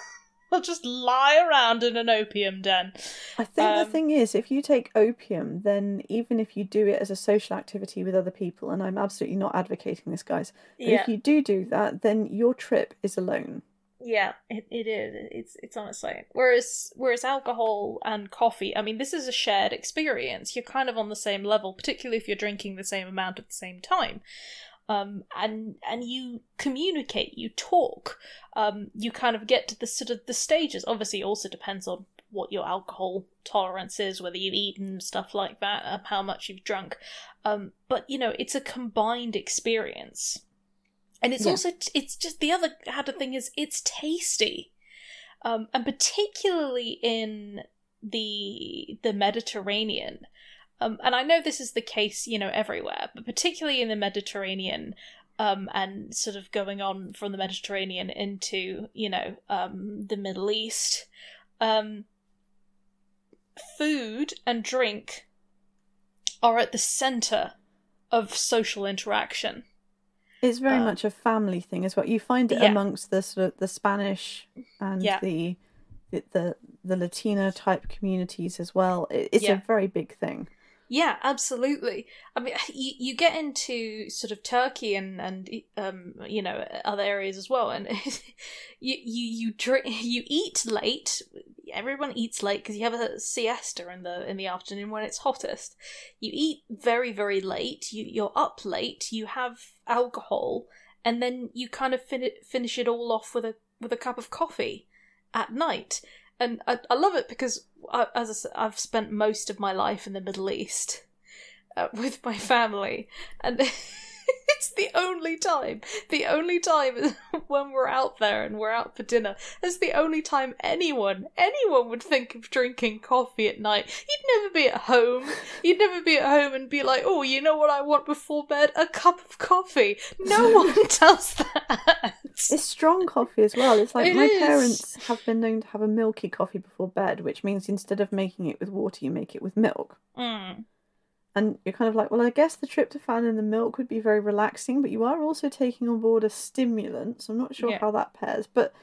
we'll just lie around in an opium den. I think the Um, thing is, if you take opium, then even if you do it as a social activity with other people, and I'm absolutely not advocating this, guys, but Yeah, if you do do that, then your trip is alone. yeah, it, it is. It's it's honestly. Whereas whereas alcohol and coffee, I mean, this is a shared experience. You're kind of on the same level, particularly if you're drinking the same amount at the same time. Um, and and you communicate, you talk, um, you kind of get to the sort of the stages. Obviously, it also depends on what your alcohol tolerance is, whether you've eaten stuff like that, um, how much you've drunk. Um, but you know, it's a combined experience, and it's Yeah. also it's just the other other thing is it's tasty, um, and particularly in the the Mediterranean. Um, and I know this is the case, you know, everywhere, but particularly in the Mediterranean, um, and sort of going on from the Mediterranean into, you know, um, the Middle East, um, food and drink are at the center of social interaction. It's very Uh, much a family thing as well. You find it yeah. amongst the sort of the Spanish and Yeah. the, the the Latina type communities as well. It, it's Yeah. a very big thing. Yeah, absolutely. I mean, you, you get into sort of Turkey and and um you know other areas as well, and you you you drink you eat late. Everyone eats late because you have a siesta in the in the afternoon when it's hottest. You eat very very late. You you're up late. You have alcohol, and then you kind of fin- finish it all off with a with a cup of coffee at night. And I, I love it because, I, as I said, I've spent most of my life in the Middle East uh, with my family, and it's the only time, the only time when we're out there and we're out for dinner. It's the only time anyone, anyone would think of drinking coffee at night. You'd never be at home. You'd never be at home and be like, "Oh, you know what I want before bed? A cup of coffee." No one does that. It's strong coffee as well. It's like It my is. parents have been known to have a milky coffee before bed, which means instead of making it with water, you make it with milk. Mm. And you're kind of like, well, I guess the tryptophan in the milk would be very relaxing, but you are also taking on board a stimulant. So I'm not sure Yeah. how that pairs. But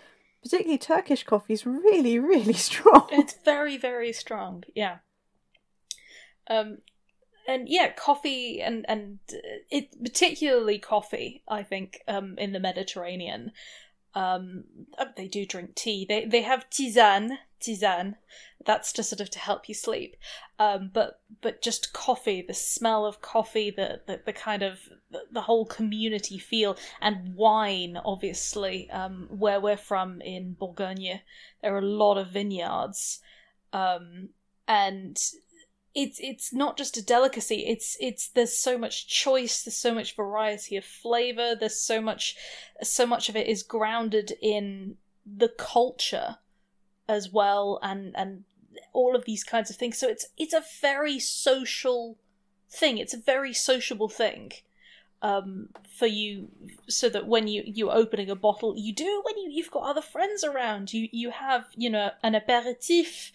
particularly Turkish coffee is really, really strong. It's very, very strong. Yeah. Um, and yeah, coffee and and uh, it particularly coffee. I think um in the Mediterranean, um uh, they do drink tea. They they have tisane, tisane. That's just sort of to help you sleep. Um, but but just coffee, the smell of coffee, the the, the kind of the, the whole community feel, and wine. Obviously, um, where we're from in Bourgogne, there are a lot of vineyards, um, and it's it's not just a delicacy. It's it's there's so much choice. There's so much variety of flavor. There's so much so much of it is grounded in the culture as well, and and all of these kinds of things. So it's it's a very social thing. It's a very sociable thing um, for you, so that when you you're opening a bottle, you do when you you've got other friends around. You you have you know an aperitif.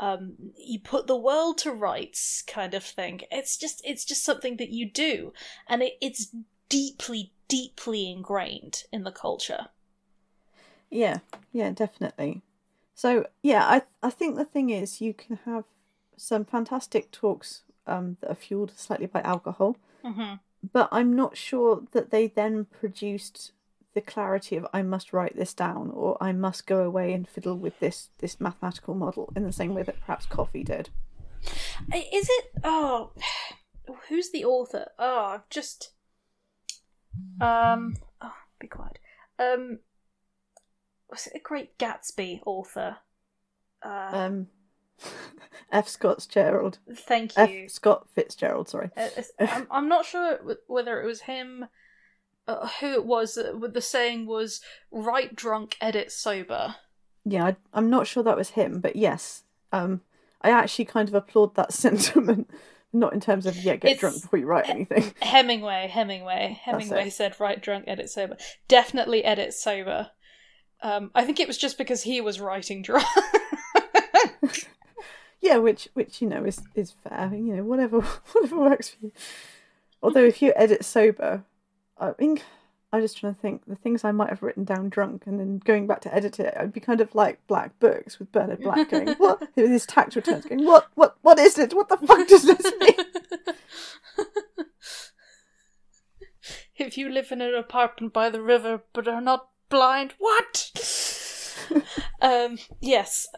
Um, you put the world to rights, kind of thing. It's just it's just something that you do, and it, it's deeply deeply ingrained in the culture. Yeah, yeah, definitely. So yeah, I I think the thing is you can have some fantastic talks um, that are fueled slightly by alcohol, Mm-hmm. but I'm not sure that they then produced the clarity of I must write this down or I must go away and fiddle with this this mathematical model in the same way that perhaps coffee did. Is it? Oh, who's the author? Oh, I've just. Um. Oh, be quiet. Um. Was it a Great Gatsby author? Uh, Um, F. Scott Fitzgerald. thank F. you. Scott Fitzgerald. Sorry. Uh, I'm, I'm not sure whether it was him, uh, who it was. Uh, the saying was "write drunk, edit sober." Yeah, I, I'm not sure that was him, but yes, um, I actually kind of applaud that sentiment. Not in terms of yeah, get It's- drunk before you write anything. Hemingway, Hemingway, Hemingway said, "Write drunk, edit sober." Definitely edit sober. Um, I think it was just because he was writing drunk. Yeah, which which you know is is fair. You know, whatever whatever works for you. Although if you edit sober, I think I'm just trying to think the things I might have written down drunk and then going back to edit it, I'd be kind of like Black Books with Bernard Black going, What with his tax returns going, What what what is it? What the fuck does this mean? if you live in an apartment by the river but are not blind, what? um, yes.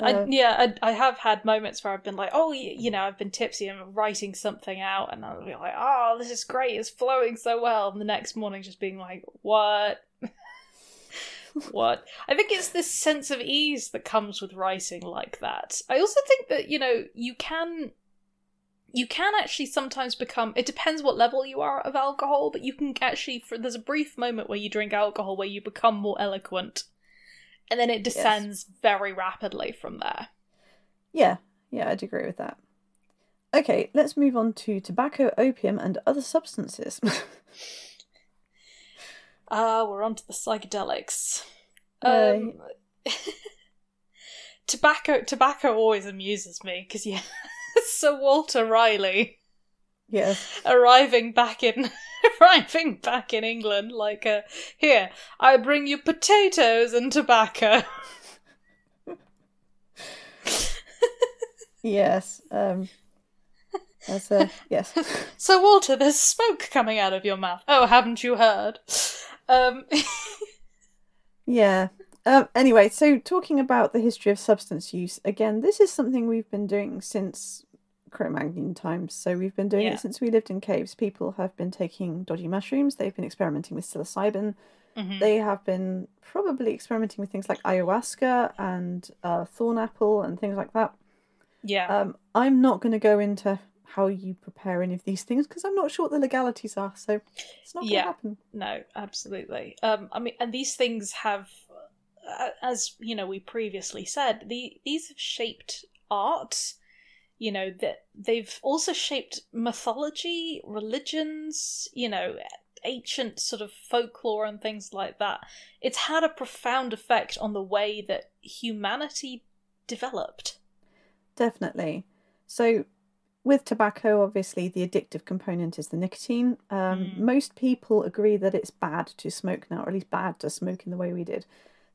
I, yeah, I, I have had moments where I've been like, oh, you, you know, I've been tipsy and writing something out, and I'll be like, oh, this is great, it's flowing so well. And the next morning, just being like, what? what? I think it's this sense of ease that comes with writing like that. I also think that, you know, you can. You can actually sometimes become. It depends what level you are of alcohol, but you can actually. For, there's a brief moment where you drink alcohol where you become more eloquent, and then it descends very rapidly from there. Yeah, yeah, I'd agree with that. Okay, let's move on to tobacco, opium, and other substances. Ah, we're on to the psychedelics. Um, tobacco, tobacco always amuses me because yeah, Sir Walter Raleigh yes. arriving back in arriving back in England like uh, here I bring you potatoes and tobacco. Yes. Um that's a yes. So Walter, there's smoke coming out of your mouth. Oh, haven't you heard? Um, Yeah. Um, anyway, so talking about the history of substance use, again, this is something we've been doing since Cro-Magnon times. So we've been doing Yeah. it since we lived in caves. People have been taking dodgy mushrooms. They've been experimenting with psilocybin. mhm. They have been probably experimenting with things like ayahuasca and uh, thorn apple and things like that. yeah. Um, I'm not going to go into how you prepare any of these things because I'm not sure what the legalities are. So it's not going to Yeah. happen. No, absolutely. Um, I mean, and these things have, uh, as you know, we previously said, the these have shaped art. You know that they've also shaped mythology, religions. You know, ancient sort of folklore and things like that. It's had a profound effect on the way that humanity developed. Definitely. So, with tobacco, obviously, the addictive component is the nicotine. Um, Mm. Most people agree that it's bad to smoke now, or at least bad to smoke in the way we did.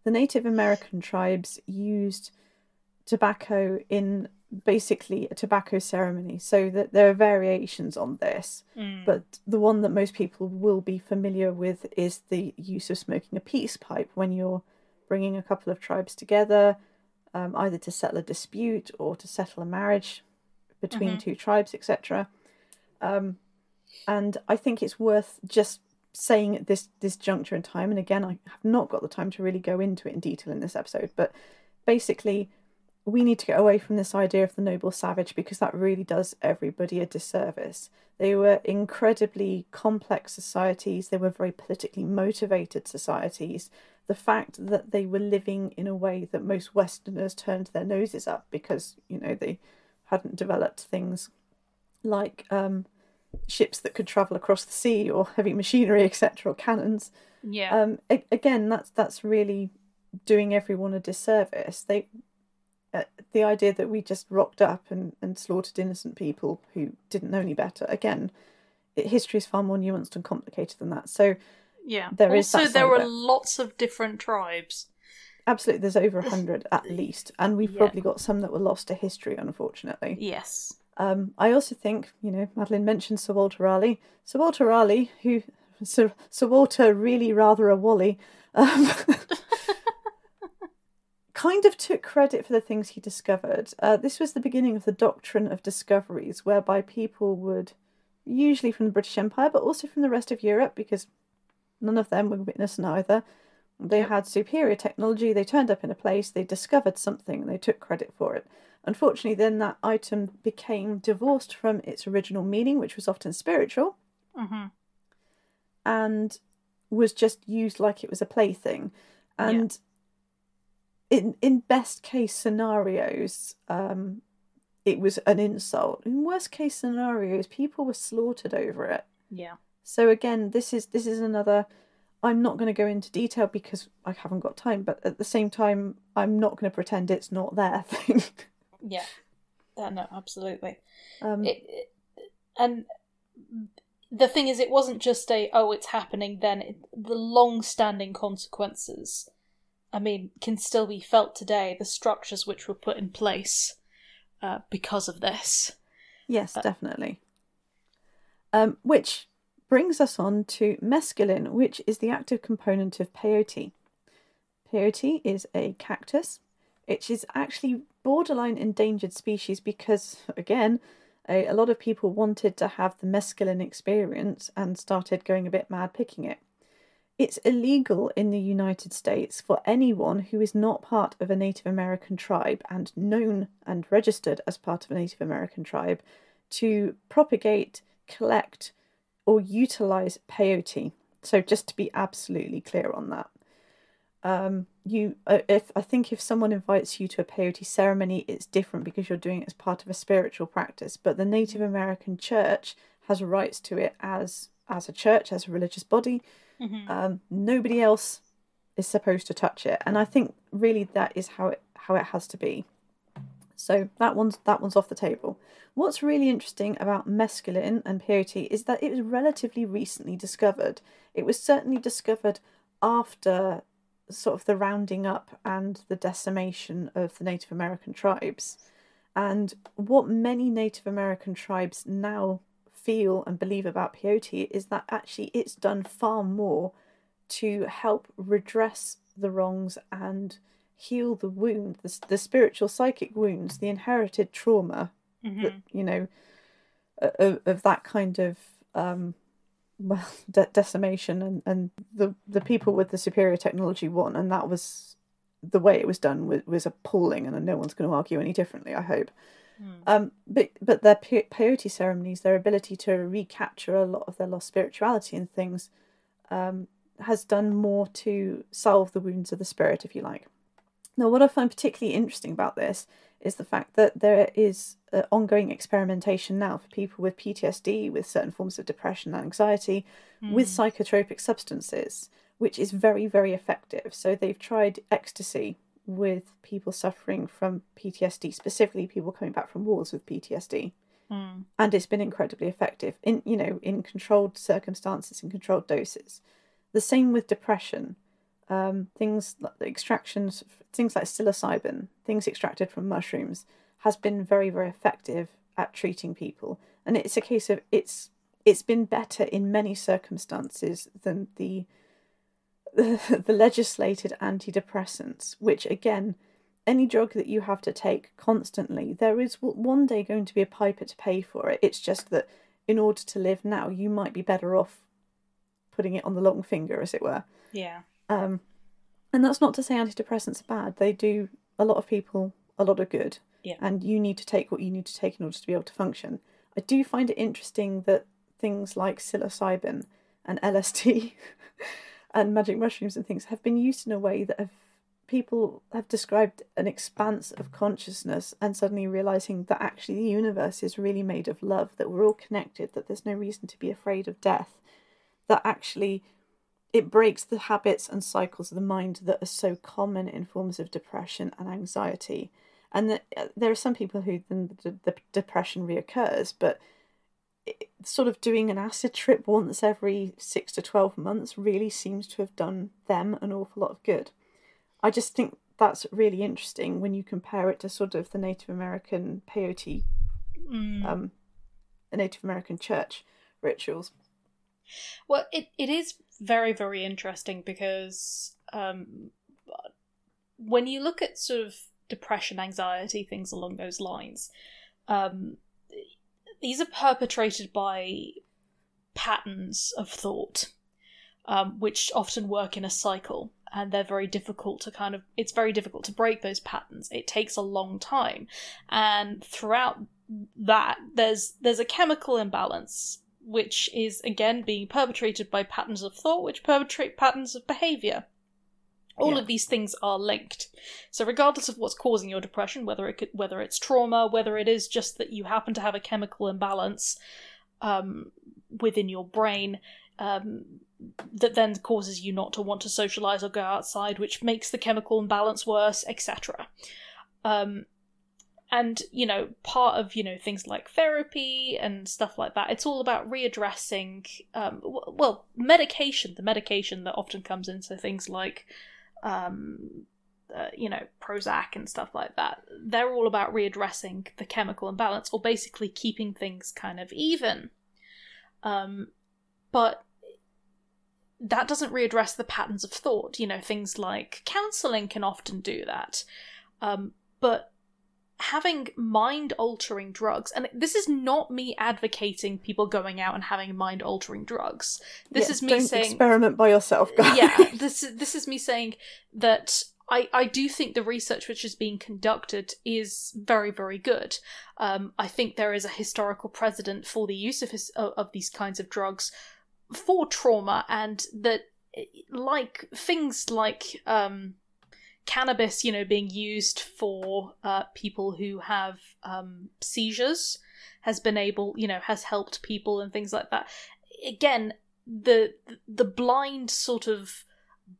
The Native American tribes used tobacco in basically a tobacco ceremony, so that there are variations on this. Mm. But the one that most people will be familiar with is the use of smoking a peace pipe when you're bringing a couple of tribes together, um, either to settle a dispute or to settle a marriage between Mhm. two tribes, etc. Um, and I think it's worth just saying at this this juncture in time. And again, I have not got the time to really go into it in detail in this episode, but basically, we need to get away from this idea of the noble savage because that really does everybody a disservice. They were incredibly complex societies, they were very politically motivated societies. the fact that they were living in a way that most Westerners turned their noses up because you know they hadn't developed things like um, ships that could travel across the sea or heavy machinery, etc., or cannons. Yeah. Um, again, that's that's really doing everyone a disservice. They, uh, the idea that we just rocked up and, and slaughtered innocent people who didn't know any better. Again, it, history is far more nuanced and complicated than that. So yeah. there is also, there were lots of different tribes. absolutely, there's over a hundred at least, and we've Yeah. probably got some that were lost to history, unfortunately. Yes. Um, I also think, you know, Madeline mentioned Sir Walter Raleigh. Sir Walter Raleigh, who Sir, Sir Walter really rather a Wally, um, kind of took credit for the things he discovered. Uh, this was the beginning of the doctrine of discoveries, whereby people would, usually from the British Empire, but also from the rest of Europe, because none of them were witness neither. They had superior technology, they turned up in a place, they discovered something, and they took credit for it. Unfortunately, then that item became divorced from its original meaning, which was often spiritual, hmm and was just used like it was a plaything. And in in best case scenarios, um, it was an insult. In worst case scenarios, people were slaughtered over it. Yeah. So again, this is this is another. I'm not going to go into detail because I haven't got time, but at the same time, I'm not going to pretend it's not there thing. Yeah. That, no, absolutely. um, It, it- and the thing is, it wasn't just a oh, it's happening. Then it, the long-standing consequences, I mean, can still be felt today. The structures which were put in place uh, because of this. Yes, Uh, definitely. Um, which brings us on to mescaline, which is the active component of peyote. Peyote is a cactus. It is actually borderline endangered species because, again, a, a lot of people wanted to have the mescaline experience and started going a bit mad picking it. It's illegal in the United States for anyone who is not part of a Native American tribe and known and registered as part of a Native American tribe to propagate, collect, or utilize peyote. So just to be absolutely clear on that. Um, you, uh, if I think if someone invites you to a peyote ceremony, it's different because you're doing it as part of a spiritual practice. But the Native American Church has rights to it as as a church, as a religious body. Mm-hmm. Um, nobody else is supposed to touch it, and I think really that is how it how it has to be. So that one's that one's off the table. What's really interesting about mescaline and peyote is that it was relatively recently discovered. It was certainly discovered after sort of the rounding up and the decimation of the Native American tribes. And what many Native American tribes now feel and believe about peyote is that actually it's done far more to help redress the wrongs and heal the wound, the, the spiritual psychic wounds, the inherited trauma Mm-hmm. that you know of, of that kind of um well de- decimation and and the the people with the superior technology won and that was the way it was done was, was appalling and no one's going to argue any differently i hope um but but their pe- peyote ceremonies their ability to recapture a lot of their lost spirituality and things um has done more to salve the wounds of the spirit if you like. Now what i find particularly interesting about this is the fact that there is uh, ongoing experimentation now for people with PTSD, with certain forms of depression and anxiety, with psychotropic substances, which is very, very effective. So they've tried ecstasy with people suffering from PTSD, specifically people coming back from wars with PTSD. Mm. And it's been incredibly effective in, you know, in controlled circumstances, in controlled doses. The same with depression um, things like extractions, things like psilocybin, things extracted from mushrooms, has been very, very effective at treating people. And it's a case of it's it's been better in many circumstances than the the, legislated antidepressants, which again, any drug that you have to take constantly, there is one day going to be a piper to pay for it. It's just that in order to live now, you might be better off putting it on the long finger, as it were. Yeah. Um, and that's not to say antidepressants are bad. They do a lot of people a lot of good. Yeah. And you need to take what you need to take in order to be able to function. I do find it interesting that things like psilocybin and LSD and magic mushrooms and things have been used in a way that have people have described an expanse of consciousness and suddenly realizing that actually the universe is really made of love, that we're all connected, that there's no reason to be afraid of death, that actually it breaks the habits and cycles of the mind that are so common in forms of depression and anxiety. And that uh, there are some people who then the, the depression reoccurs, but sort of doing an acid trip once every six to 12 months really seems to have done them an awful lot of good. I just think that's really interesting when you compare it to sort of the Native American peyote, mm. um, the Native American church rituals. Well, it, it is very, very interesting because um, when you look at sort of depression, anxiety, things along those lines, um, these are perpetrated by patterns of thought, um, which often work in a cycle and they're very difficult to kind of it's very difficult to break those patterns. It takes a long time. And throughout that there's there's a chemical imbalance which is again being perpetrated by patterns of thought which perpetrate patterns of behavior all yeah. of these things are linked so regardless of what's causing your depression whether it could, whether it's trauma whether it is just that you happen to have a chemical imbalance um, within your brain um, that then causes you not to want to socialize or go outside, which makes the chemical imbalance worse, etc. Um, and you know, part of you know things like therapy and stuff like that, it's all about readdressing. Um, well, medication, the medication that often comes into things like. Um, uh, you know, Prozac and stuff like that. They're all about readdressing the chemical imbalance or basically keeping things kind of even. Um, but that doesn't readdress the patterns of thought. You know, things like counseling can often do that. Um, but having mind altering drugs, and this is not me advocating people going out and having mind altering drugs. This yeah, is me saying experiment by yourself, guys. Yeah, this is this is me saying that I, I do think the research which is being conducted is very, very good. Um, I think there is a historical precedent for the use of, his, of, of these kinds of drugs for trauma and that like things like um, cannabis you know being used for uh, people who have um, seizures has been able you know has helped people and things like that. Again the the blind sort of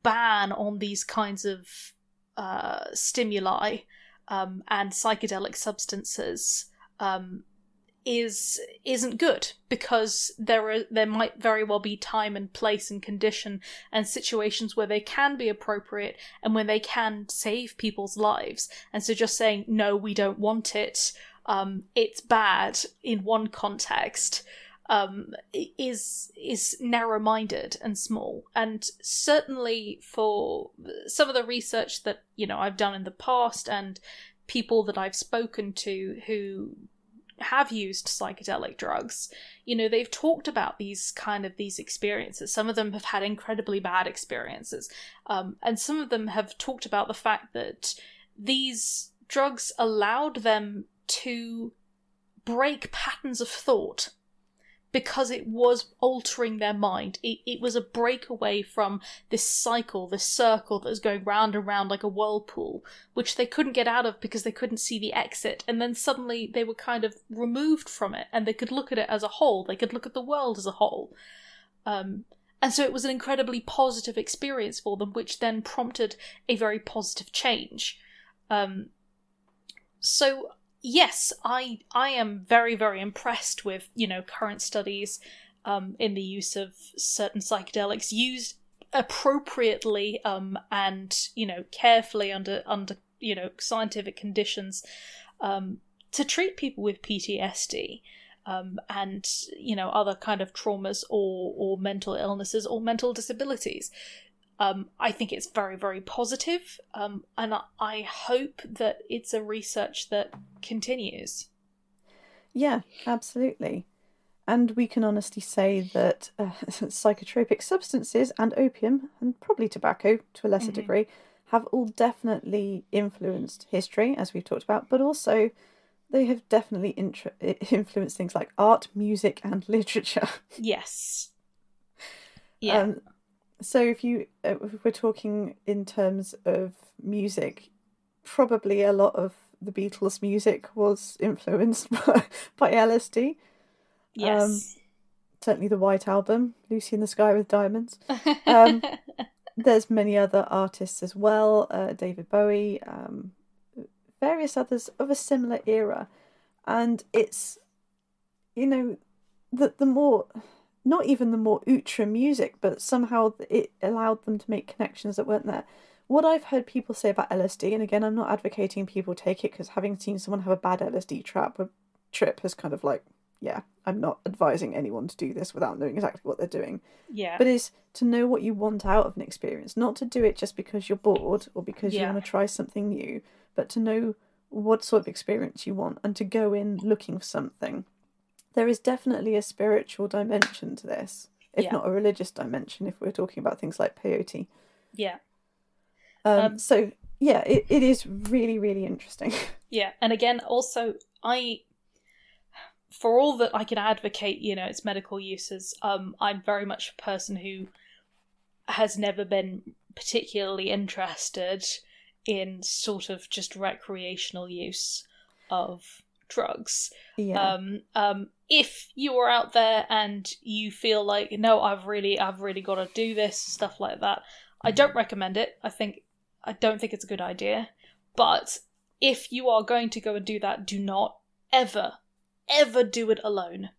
ban on these kinds of uh, stimuli um, and psychedelic substances um, is isn't good because there are there might very well be time and place and condition and situations where they can be appropriate and when they can save people's lives. And so just saying no we don't want it um, it's bad in one context um, is is narrow minded and small. And certainly for some of the research that you know I've done in the past and people that I've spoken to who have used psychedelic drugs, you know, they've talked about these kind of these experiences. Some of them have had incredibly bad experiences, um, and some of them have talked about the fact that these drugs allowed them to break patterns of thought because it was altering their mind. It, it was a breakaway from this cycle, this circle that was going round and round like a whirlpool, which they couldn't get out of because they couldn't see the exit. And then suddenly they were kind of removed from it and they could look at it as a whole. They could look at the world as a whole. Um, and so it was an incredibly positive experience for them, which then prompted a very positive change. Um, so yes, I I am very very impressed with you know current studies um, in the use of certain psychedelics used appropriately um, and you know carefully under under you know scientific conditions um, to treat people with PTSD. Um, and you know other kind of traumas or or mental illnesses or mental disabilities um, I think it's very, very positive, um, and I hope that it's a research that continues. Yeah, absolutely. And we can honestly say that uh, psychotropic substances and opium, and probably tobacco to a lesser mm-hmm. degree, have all definitely influenced history, as we've talked about, but also they have definitely intra- influenced things like art, music, and literature. Yes. Yeah. Um, so if you uh, if we're talking in terms of music, probably a lot of the Beatles' music was influenced by, by LSD. Yes. Um, certainly the White Album, Lucy in the Sky with Diamonds. Um, there's many other artists as well, uh, David Bowie, um, various others of a similar era, and it's you know the the more not even the more ultra music, but somehow it allowed them to make connections that weren't there. What I've heard people say about LSD, and again, I'm not advocating people take it because having seen someone have a bad LSD trap trip has kind of like, yeah, I'm not advising anyone to do this without knowing exactly what they're doing. yeah. But is to know what you want out of an experience, not to do it just because you're bored or because you want to try something new, but to know what sort of experience you want and to go in looking for something. There is definitely a spiritual dimension to this, if Yeah. not a religious dimension, if we're talking about things like peyote. yeah. Um, Um, so, yeah, it, it is really, really interesting. Yeah, and again, also, I, for all that I can advocate, you know, its medical uses, um, I'm very much a person who has never been particularly interested in sort of just recreational use of drugs. yeah. Um, um, if you are out there and you feel like, no, I've really, I've really got to do this, stuff like that, I don't recommend it. I think, I don't think it's a good idea. But if you are going to go and do that, do not ever, ever do it alone.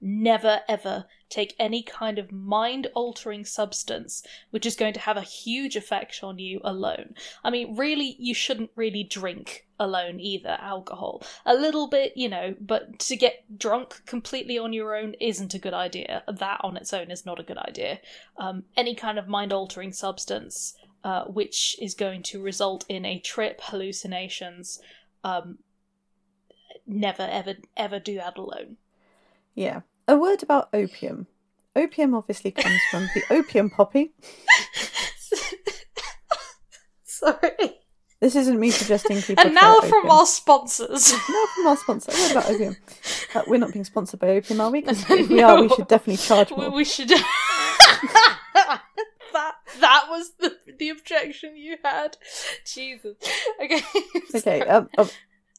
Never ever take any kind of mind altering substance which is going to have a huge effect on you alone. I mean, really, you shouldn't really drink alone either, alcohol. A little bit, you know, but to get drunk completely on your own isn't a good idea. That on its own is not a good idea. Um, any kind of mind altering substance uh, which is going to result in a trip, hallucinations, um, never, ever, ever do that alone. yeah. A word about opium. Opium obviously comes from the opium poppy. Sorry. This isn't me suggesting people. And now opium. from our sponsors. Now from our sponsor. What about opium? Uh, we're not being sponsored by opium, are we? if we are, we should definitely charge more. we should. that that was the the objection you had. Jesus. Okay. Okay. Um,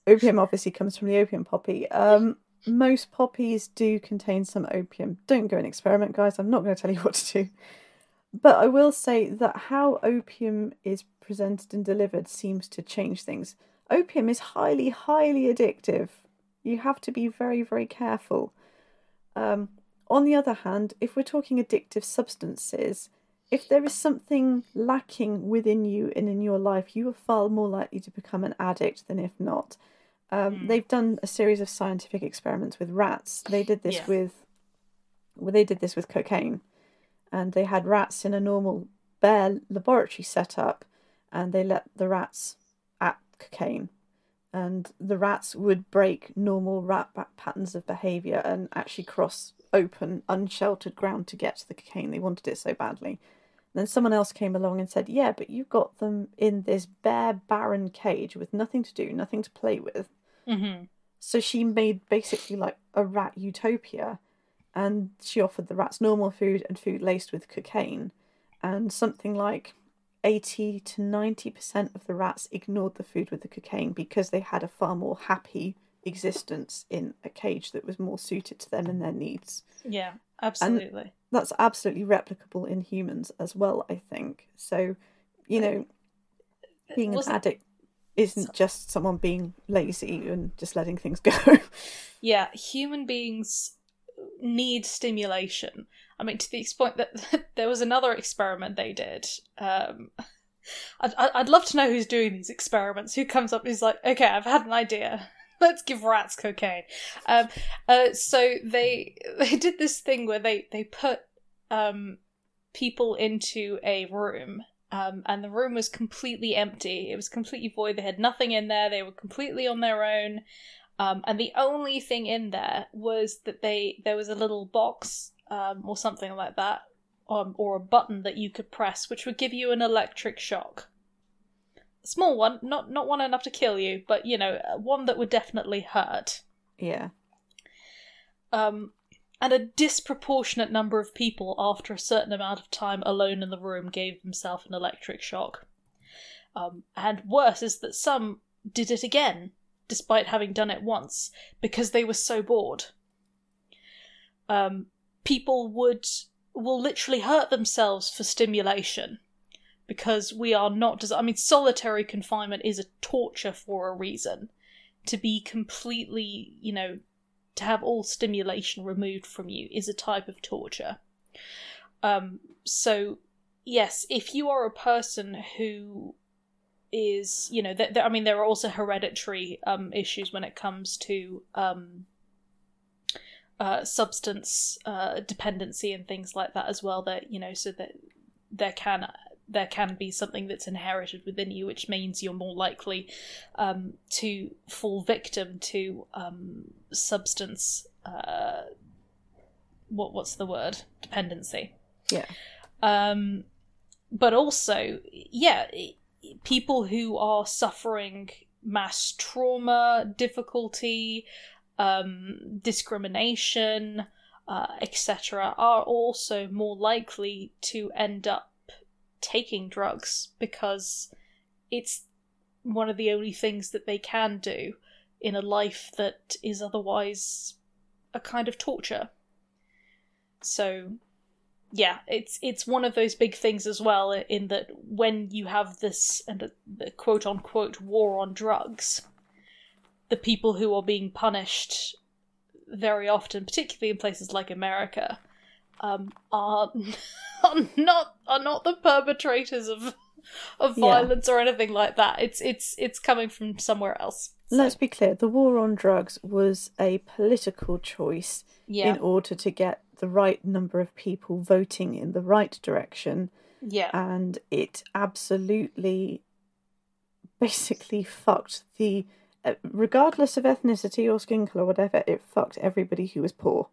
opium obviously comes from the opium poppy. Um, most poppies do contain some opium. Don't go and experiment, guys. I'm not going to tell you what to do. But I will say that how opium is presented and delivered seems to change things. Opium is highly, highly addictive. You have to be very, very careful. Um, on the other hand, if we're talking addictive substances, if there is something lacking within you and in your life, you are far more likely to become an addict than if not. Um, Hmm. They've done a series of scientific experiments with rats. They did this Yeah. with, well, they did this with cocaine, and they had rats in a normal bare laboratory setup, and they let the rats at cocaine, and the rats would break normal rat patterns of behavior and actually cross open, unsheltered ground to get to the cocaine. They wanted it so badly. Then someone else came along and said, Yeah, but you've got them in this bare, barren cage with nothing to do, nothing to play with. Mhm. So she made basically like a rat utopia and she offered the rats normal food and food laced with cocaine. And something like 80 to 90% of the rats ignored the food with the cocaine because they had a far more happy existence in a cage that was more suited to them and their needs Yeah, absolutely. that's absolutely replicable in humans as well, I think. So, you know, being an addict isn't just someone being lazy and just letting things go. Yeah, human beings need stimulation. I mean, to the point that there was another experiment they did. Um, I'd, I'd I'd love to know who's doing these experiments. Who comes up? Who's like, okay, I've had an idea. Let's give rats cocaine. Um, uh, so they they did this thing where they they put um, people into a room. Um, and the room was completely empty. It was completely void. They had nothing in there. They were completely on their own. Um, and the only thing in there was that they there was a little box um, or something like that, um, or a button that you could press, which would give you an electric shock. A small one, not not one enough to kill you, but you know, one that would definitely hurt. yeah. Um, and a disproportionate number of people, after a certain amount of time alone in the room, gave themselves an electric shock. Um, and worse is that some did it again, despite having done it once, because they were so bored. Um, people would will literally hurt themselves for stimulation because we are not des- I mean solitary confinement is a torture for a reason to be completely you know to have all stimulation removed from you is a type of torture um so yes if you are a person who is you know th- th- i mean there are also hereditary um issues when it comes to um uh, substance uh, dependency and things like that as well. That you know, so that there can there can be something that's inherited within you, which means you're more likely um, to fall victim to um, substance. Uh, what what's the word? Dependency. Yeah. Um, but also, yeah, people who are suffering mass trauma, difficulty, um, discrimination, uh, etc., are also more likely to end up taking drugs because it's one of the only things that they can do in a life that is otherwise a kind of torture. So yeah, it's it's one of those big things as well in that when you have this and the quote unquote war on drugs, the people who are being punished very often, particularly in places like America, um, are, are not are not the perpetrators of of violence yeah. or anything like that. It's it's it's coming from somewhere else. So. Let's be clear: the war on drugs was a political choice yeah. in order to get the right number of people voting in the right direction. Yeah, and it absolutely, basically fucked the uh, regardless of ethnicity or skin color, or whatever, it fucked everybody who was poor.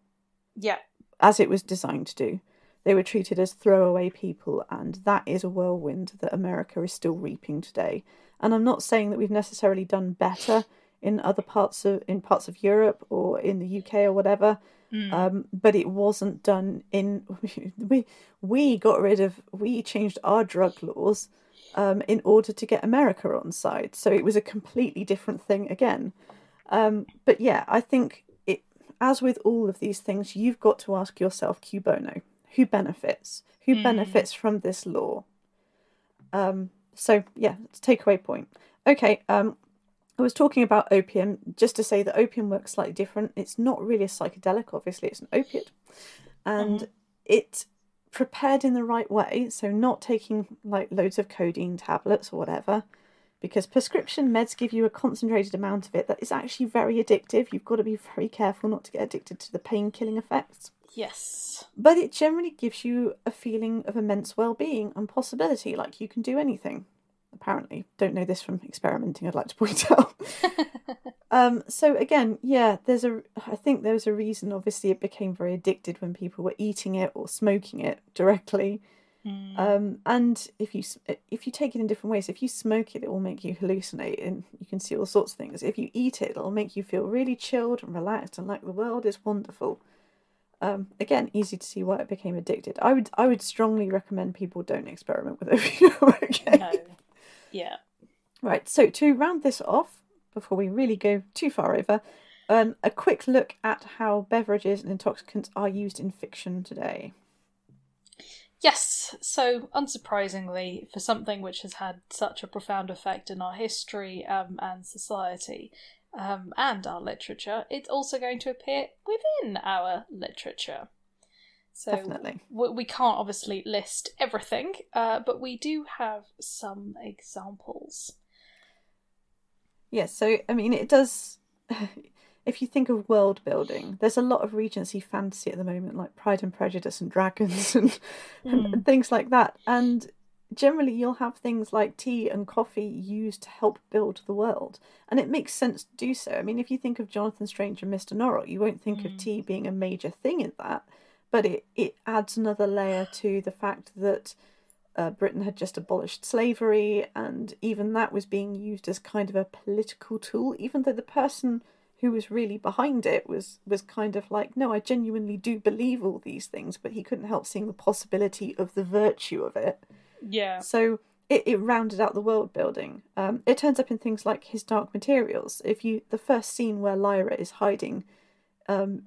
Yeah. As it was designed to do. They were treated as throwaway people, and that is a whirlwind that America is still reaping today. And I'm not saying that we've necessarily done better in other parts of in parts of Europe or in the UK or whatever. Mm. Um, but it wasn't done in we we got rid of we changed our drug laws um, in order to get America on side. So it was a completely different thing again. Um, but yeah, I think as with all of these things, you've got to ask yourself, cui bono, who benefits? Who mm. benefits from this law? Um, so yeah, it's takeaway point. Okay, um, I was talking about opium just to say that opium works slightly different. It's not really a psychedelic, obviously, it's an opiate, and mm. it prepared in the right way, so not taking like loads of codeine tablets or whatever, because prescription meds give you a concentrated amount of it that is actually very addictive. You've got to be very careful not to get addicted to the pain killing effects. Yes. But it generally gives you a feeling of immense well being and possibility, like you can do anything apparently. Don't know this from experimenting, I'd like to point out. um, so again, yeah, there's a I think there was a reason obviously it became very addicted when people were eating it or smoking it directly. Mm. Um, and if you if you take it in different ways, if you smoke it, it will make you hallucinate, and you can see all sorts of things. If you eat it, it'll make you feel really chilled and relaxed, and like the world is wonderful. Um, again, easy to see why it became addicted. I would I would strongly recommend people don't experiment with opium. okay? No, yeah. Right, so to round this off, before we really go too far over, um, a quick look at how beverages and intoxicants are used in fiction today. Yes, so unsurprisingly, for something which has had such a profound effect in our history um, and society um, and our literature, it's also going to appear within our literature. So Definitely. we can't obviously list everything, uh, but we do have some examples. Yes, so I mean, it does. If you think of world building, there's a lot of Regency fantasy at the moment, like Pride and Prejudice and dragons and, mm. and things like that. And generally, you'll have things like tea and coffee used to help build the world, and it makes sense to do so. I mean, if you think of Jonathan Strange and Mister Norrell, you won't think mm. of tea being a major thing in that but it, it adds another layer to the fact that uh, Britain had just abolished slavery, and even that was being used as kind of a political tool, even though the person who was really behind it was was kind of like, no, I genuinely do believe all these things, but he couldn't help seeing the possibility of the virtue of it. Yeah. So it, it rounded out the world building. Um, it turns up in things like his Dark Materials. If you the first scene where Lyra is hiding, um,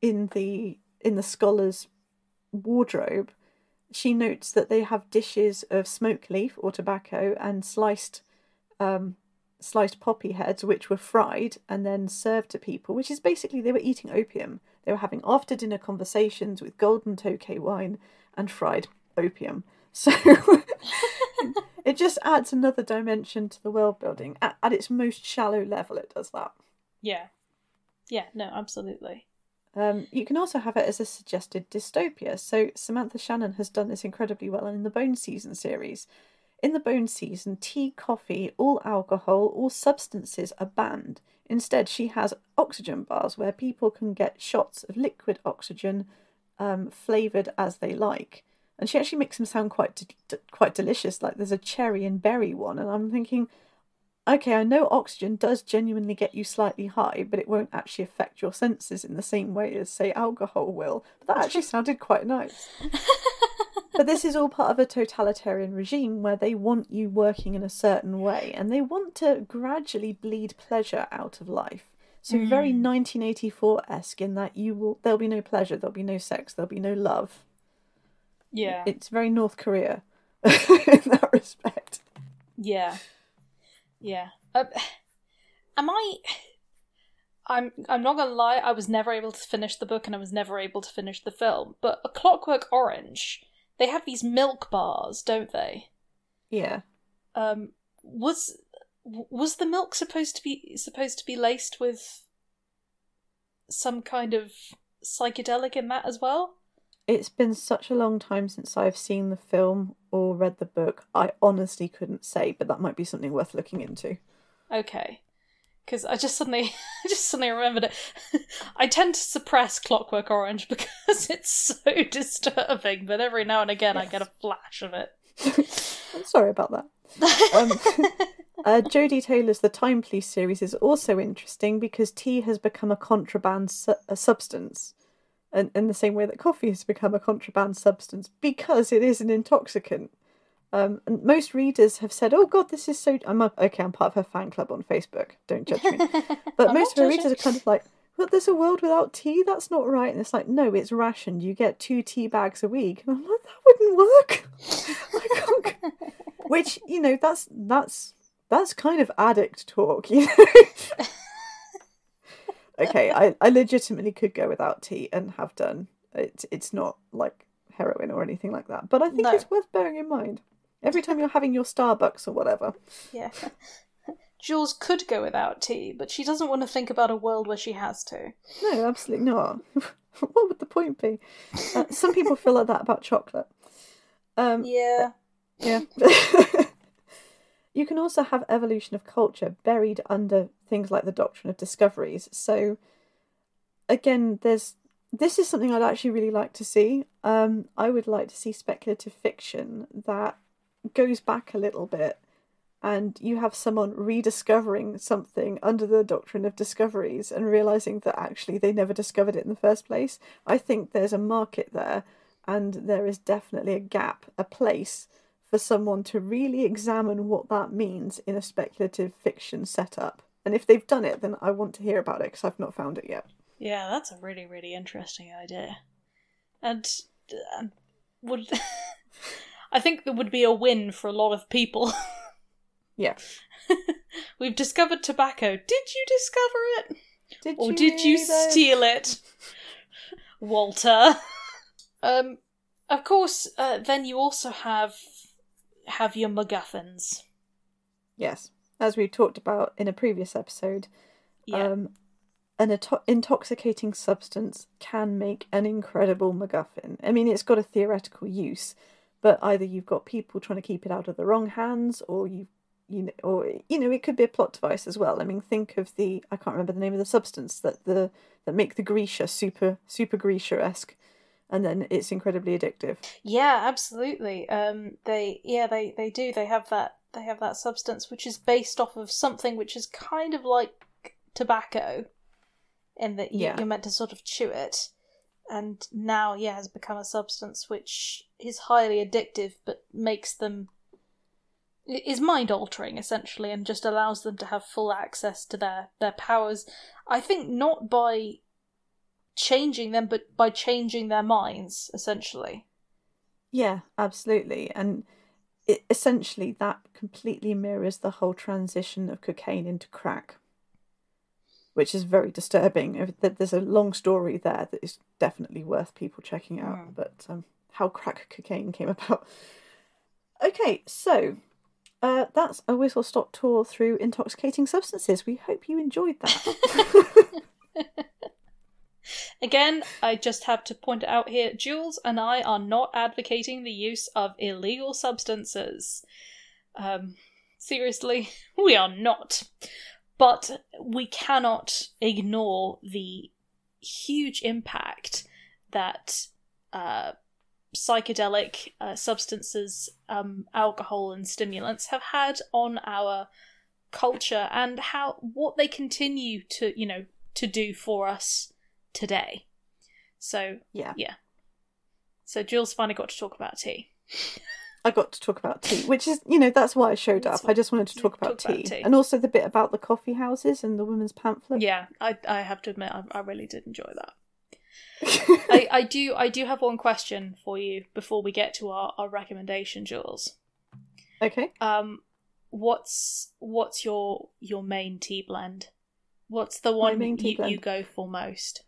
in the in the scholar's wardrobe, she notes that they have dishes of smoke leaf or tobacco and sliced um, sliced poppy heads, which were fried and then served to people, which is basically they were eating opium. They were having after dinner conversations with golden tokay wine and fried opium. So it just adds another dimension to the world building. At, at its most shallow level, it does that. Yeah. Yeah, no, absolutely. Um, you can also have it as a suggested dystopia. So Samantha Shannon has done this incredibly well in the Bone Season series. In the Bone Season, tea, coffee, all alcohol, all substances are banned. Instead, she has oxygen bars where people can get shots of liquid oxygen, um, flavored as they like. And she actually makes them sound quite de- quite delicious. Like there's a cherry and berry one, and I'm thinking, okay, I know oxygen does genuinely get you slightly high, but it won't actually affect your senses in the same way as, say, alcohol will. But that actually sounded quite nice. but this is all part of a totalitarian regime where they want you working in a certain way and they want to gradually bleed pleasure out of life. So mm. very 1984 esque in that you will there'll be no pleasure, there'll be no sex, there'll be no love. Yeah. It's very North Korea in that respect. Yeah. Yeah. Uh, am I? I'm. I'm not gonna lie. I was never able to finish the book, and I was never able to finish the film. But A Clockwork Orange, they have these milk bars, don't they? Yeah. Um. Was was the milk supposed to be supposed to be laced with some kind of psychedelic in that as well? It's been such a long time since I've seen the film or read the book. I honestly couldn't say, but that might be something worth looking into. Okay. Because I just suddenly, I just suddenly remembered it. I tend to suppress Clockwork Orange because it's so disturbing, but every now and again yes. I get a flash of it. I'm sorry about that. Um, uh, Jodi Taylor's The Time Police series is also interesting because tea has become a contraband su- a substance and in the same way that coffee has become a contraband substance because it is an intoxicant. Um, and most readers have said, "Oh God, this is so." I'm a, okay. I'm part of her fan club on Facebook. Don't judge me. But most of her readers are kind of like, "But there's a world without tea. That's not right." And it's like, no, it's rationed. You get two tea bags a week. And I'm like, that wouldn't work. Which you know, that's that's that's kind of addict talk, you know okay, I, I legitimately could go without tea and have done. It's it's not like heroin or anything like that, but I think no. it's worth bearing in mind every time you're having your Starbucks or whatever. Yeah. Jules could go without tea, but she doesn't want to think about a world where she has to. No, absolutely not. what would the point be? Uh, some people feel like that about chocolate. Um, yeah. Yeah. You can also have evolution of culture buried under things like the doctrine of discoveries. So, again, there's this is something I'd actually really like to see. Um, I would like to see speculative fiction that goes back a little bit and you have someone rediscovering something under the doctrine of discoveries and realizing that actually they never discovered it in the first place. I think there's a market there and there is definitely a gap, a place for someone to really examine what that means in a speculative fiction setup. And if they've done it, then I want to hear about it because I've not found it yet. Yeah, that's a really, really interesting idea. And uh, would I think there would be a win for a lot of people. yeah. We've discovered tobacco. Did you discover it? Did or you did you steal it? Walter. Um of course, uh, then you also have have your MacGuffins. Yes, as we talked about in a previous episode, yeah. um, an ato- intoxicating substance can make an incredible MacGuffin. I mean, it's got a theoretical use, but either you've got people trying to keep it out of the wrong hands, or you, you know, or you know, it could be a plot device as well. I mean, think of the I can't remember the name of the substance that the that make the Grisha super super Grisha esque and then it's incredibly addictive. Yeah, absolutely. Um, they yeah they they do. They have that they have that substance which is based off of something which is kind of like tobacco. in that you, Yeah. you're meant to sort of chew it, and now yeah has become a substance which is highly addictive, but makes them is mind altering essentially, and just allows them to have full access to their their powers. I think not by changing them, but by changing their minds essentially. Yeah, absolutely. And it, essentially, that completely mirrors the whole transition of cocaine into crack, which is very disturbing. There's a long story there that is definitely worth people checking out, Mm. but um, how crack cocaine came about. Okay, so uh, that's a whistle stop tour through intoxicating substances. We hope you enjoyed that. Again, I just have to point out here Jules and I are not advocating the use of illegal substances. Um, seriously, we are not. But we cannot ignore the huge impact that uh, psychedelic uh, substances, um, alcohol, and stimulants have had on our culture and how what they continue to, you know, to do for us today. So yeah. so Jules finally got to talk about tea. I got to talk about tea, which is, you know, that's why I showed up. I just wanted to talk about, talk about tea. tea. and also the bit about the coffee houses and the women's pamphlet. Yeah, I I have to admit I, I really did enjoy that. I, I do I do have one question for you before we get to our, our recommendation, Jules. okay. Um what's what's your your main tea blend? What's the one tea you, blend? you go for most?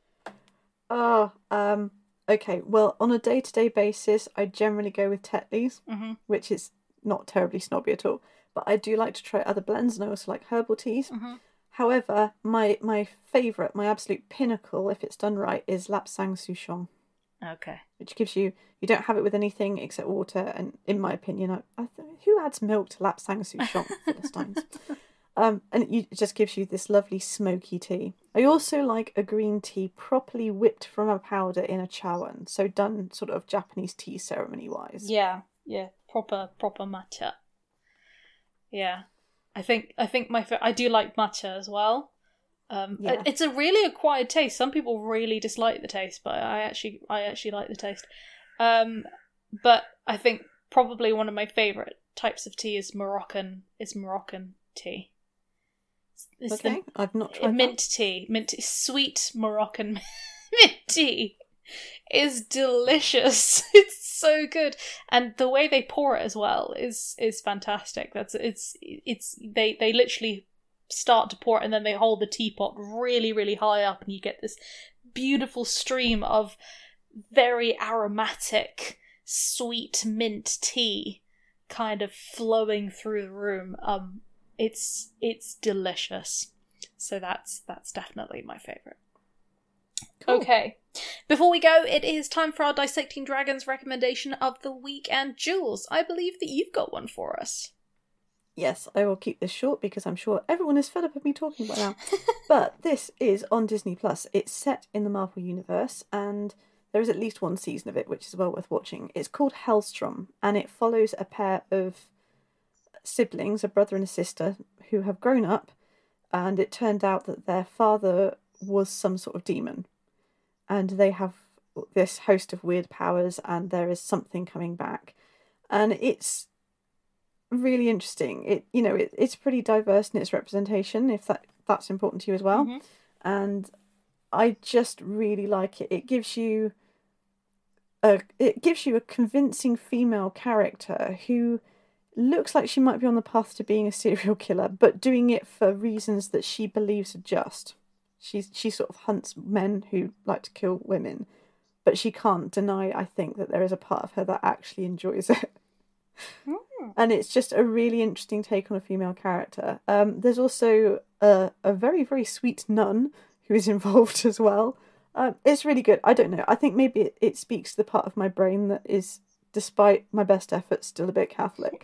Oh, um, okay. Well, on a day-to-day basis, I generally go with Tetley's, hmm which is not terribly snobby at all. But I do like to try other blends, and I also like herbal teas. hmm However, my my favourite, my absolute pinnacle, if it's done right, is Lapsang Souchong, Okay. which gives you you don't have it with anything except water. And in my opinion, I, I th- who adds milk to Lapsang Souchong, Philistines? Um, and it, just gives you this lovely smoky tea. I also like a green tea properly whipped from a powder in a chawan, so done sort of Japanese tea ceremony wise. Yeah, yeah, proper proper matcha. Yeah, I think I think my I do like matcha as well. Um, Yeah. it's a really acquired taste. Some people really dislike the taste, but I actually I actually like the taste. Um, but I think probably one of my favorite types of tea is Moroccan is Moroccan tea. It's okay, I've not tried mint tea, mint sweet Moroccan mint tea is delicious. It's so good, and the way they pour it as well is is fantastic. That's it's it's they they literally start to pour it and then they hold the teapot really really high up and you get this beautiful stream of very aromatic sweet mint tea kind of flowing through the room. Um it's it's delicious so that's that's definitely my favorite Cool. okay before we go it is time for our dissecting dragons recommendation of the week and jules i believe that you've got one for us Yes, I will keep this short because I'm sure everyone is fed up of me talking by now. but this is on Disney Plus. It's set in the Marvel Universe, and there is at least one season of it, which is well worth watching. It's called Helstrom, and it follows a pair of siblings, a brother and a sister, who have grown up, and it turned out that their father was some sort of demon, and they have this host of weird powers, and there is something coming back, and it's really interesting. It you know it, it's pretty diverse in its representation, if that that's important to you as well. Mhm. And I just really like it. It gives you a it gives you a convincing female character who looks like she might be on the path to being a serial killer, but doing it for reasons that she believes are just. She's she sort of hunts men who like to kill women, but she can't deny. I think that there is a part of her that actually enjoys it and it's just a really interesting take on a female character. Um, there's also a, a very very sweet nun who is involved as well. Um, it's really good. I don't know. I think maybe it, it speaks to the part of my brain that is, despite my best efforts, still a bit Catholic.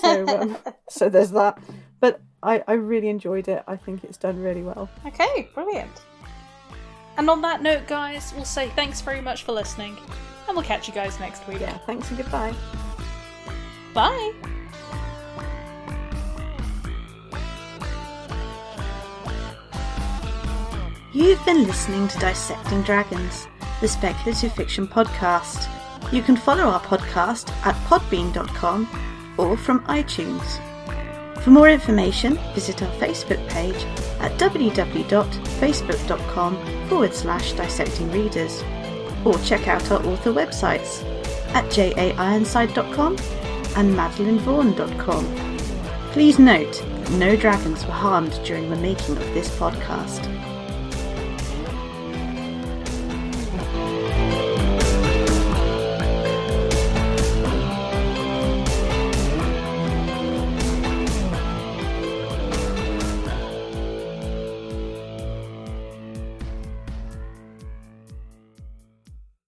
so um, so there's that. But I, I really enjoyed it. I think it's done really well. Okay, brilliant. And on that note, guys, we'll say thanks very much for listening, and we'll catch you guys next week. Yeah. Thanks and goodbye. Bye. You've been listening to Dissecting Dragons, the speculative fiction podcast. You can follow our podcast at podbean.com or from iTunes. For more information, visit our Facebook page at www.facebook.com forward slash dissecting readers or check out our author websites at jaironside.com and madeleinevaughan.com. Please note, no dragons were harmed during the making of this podcast.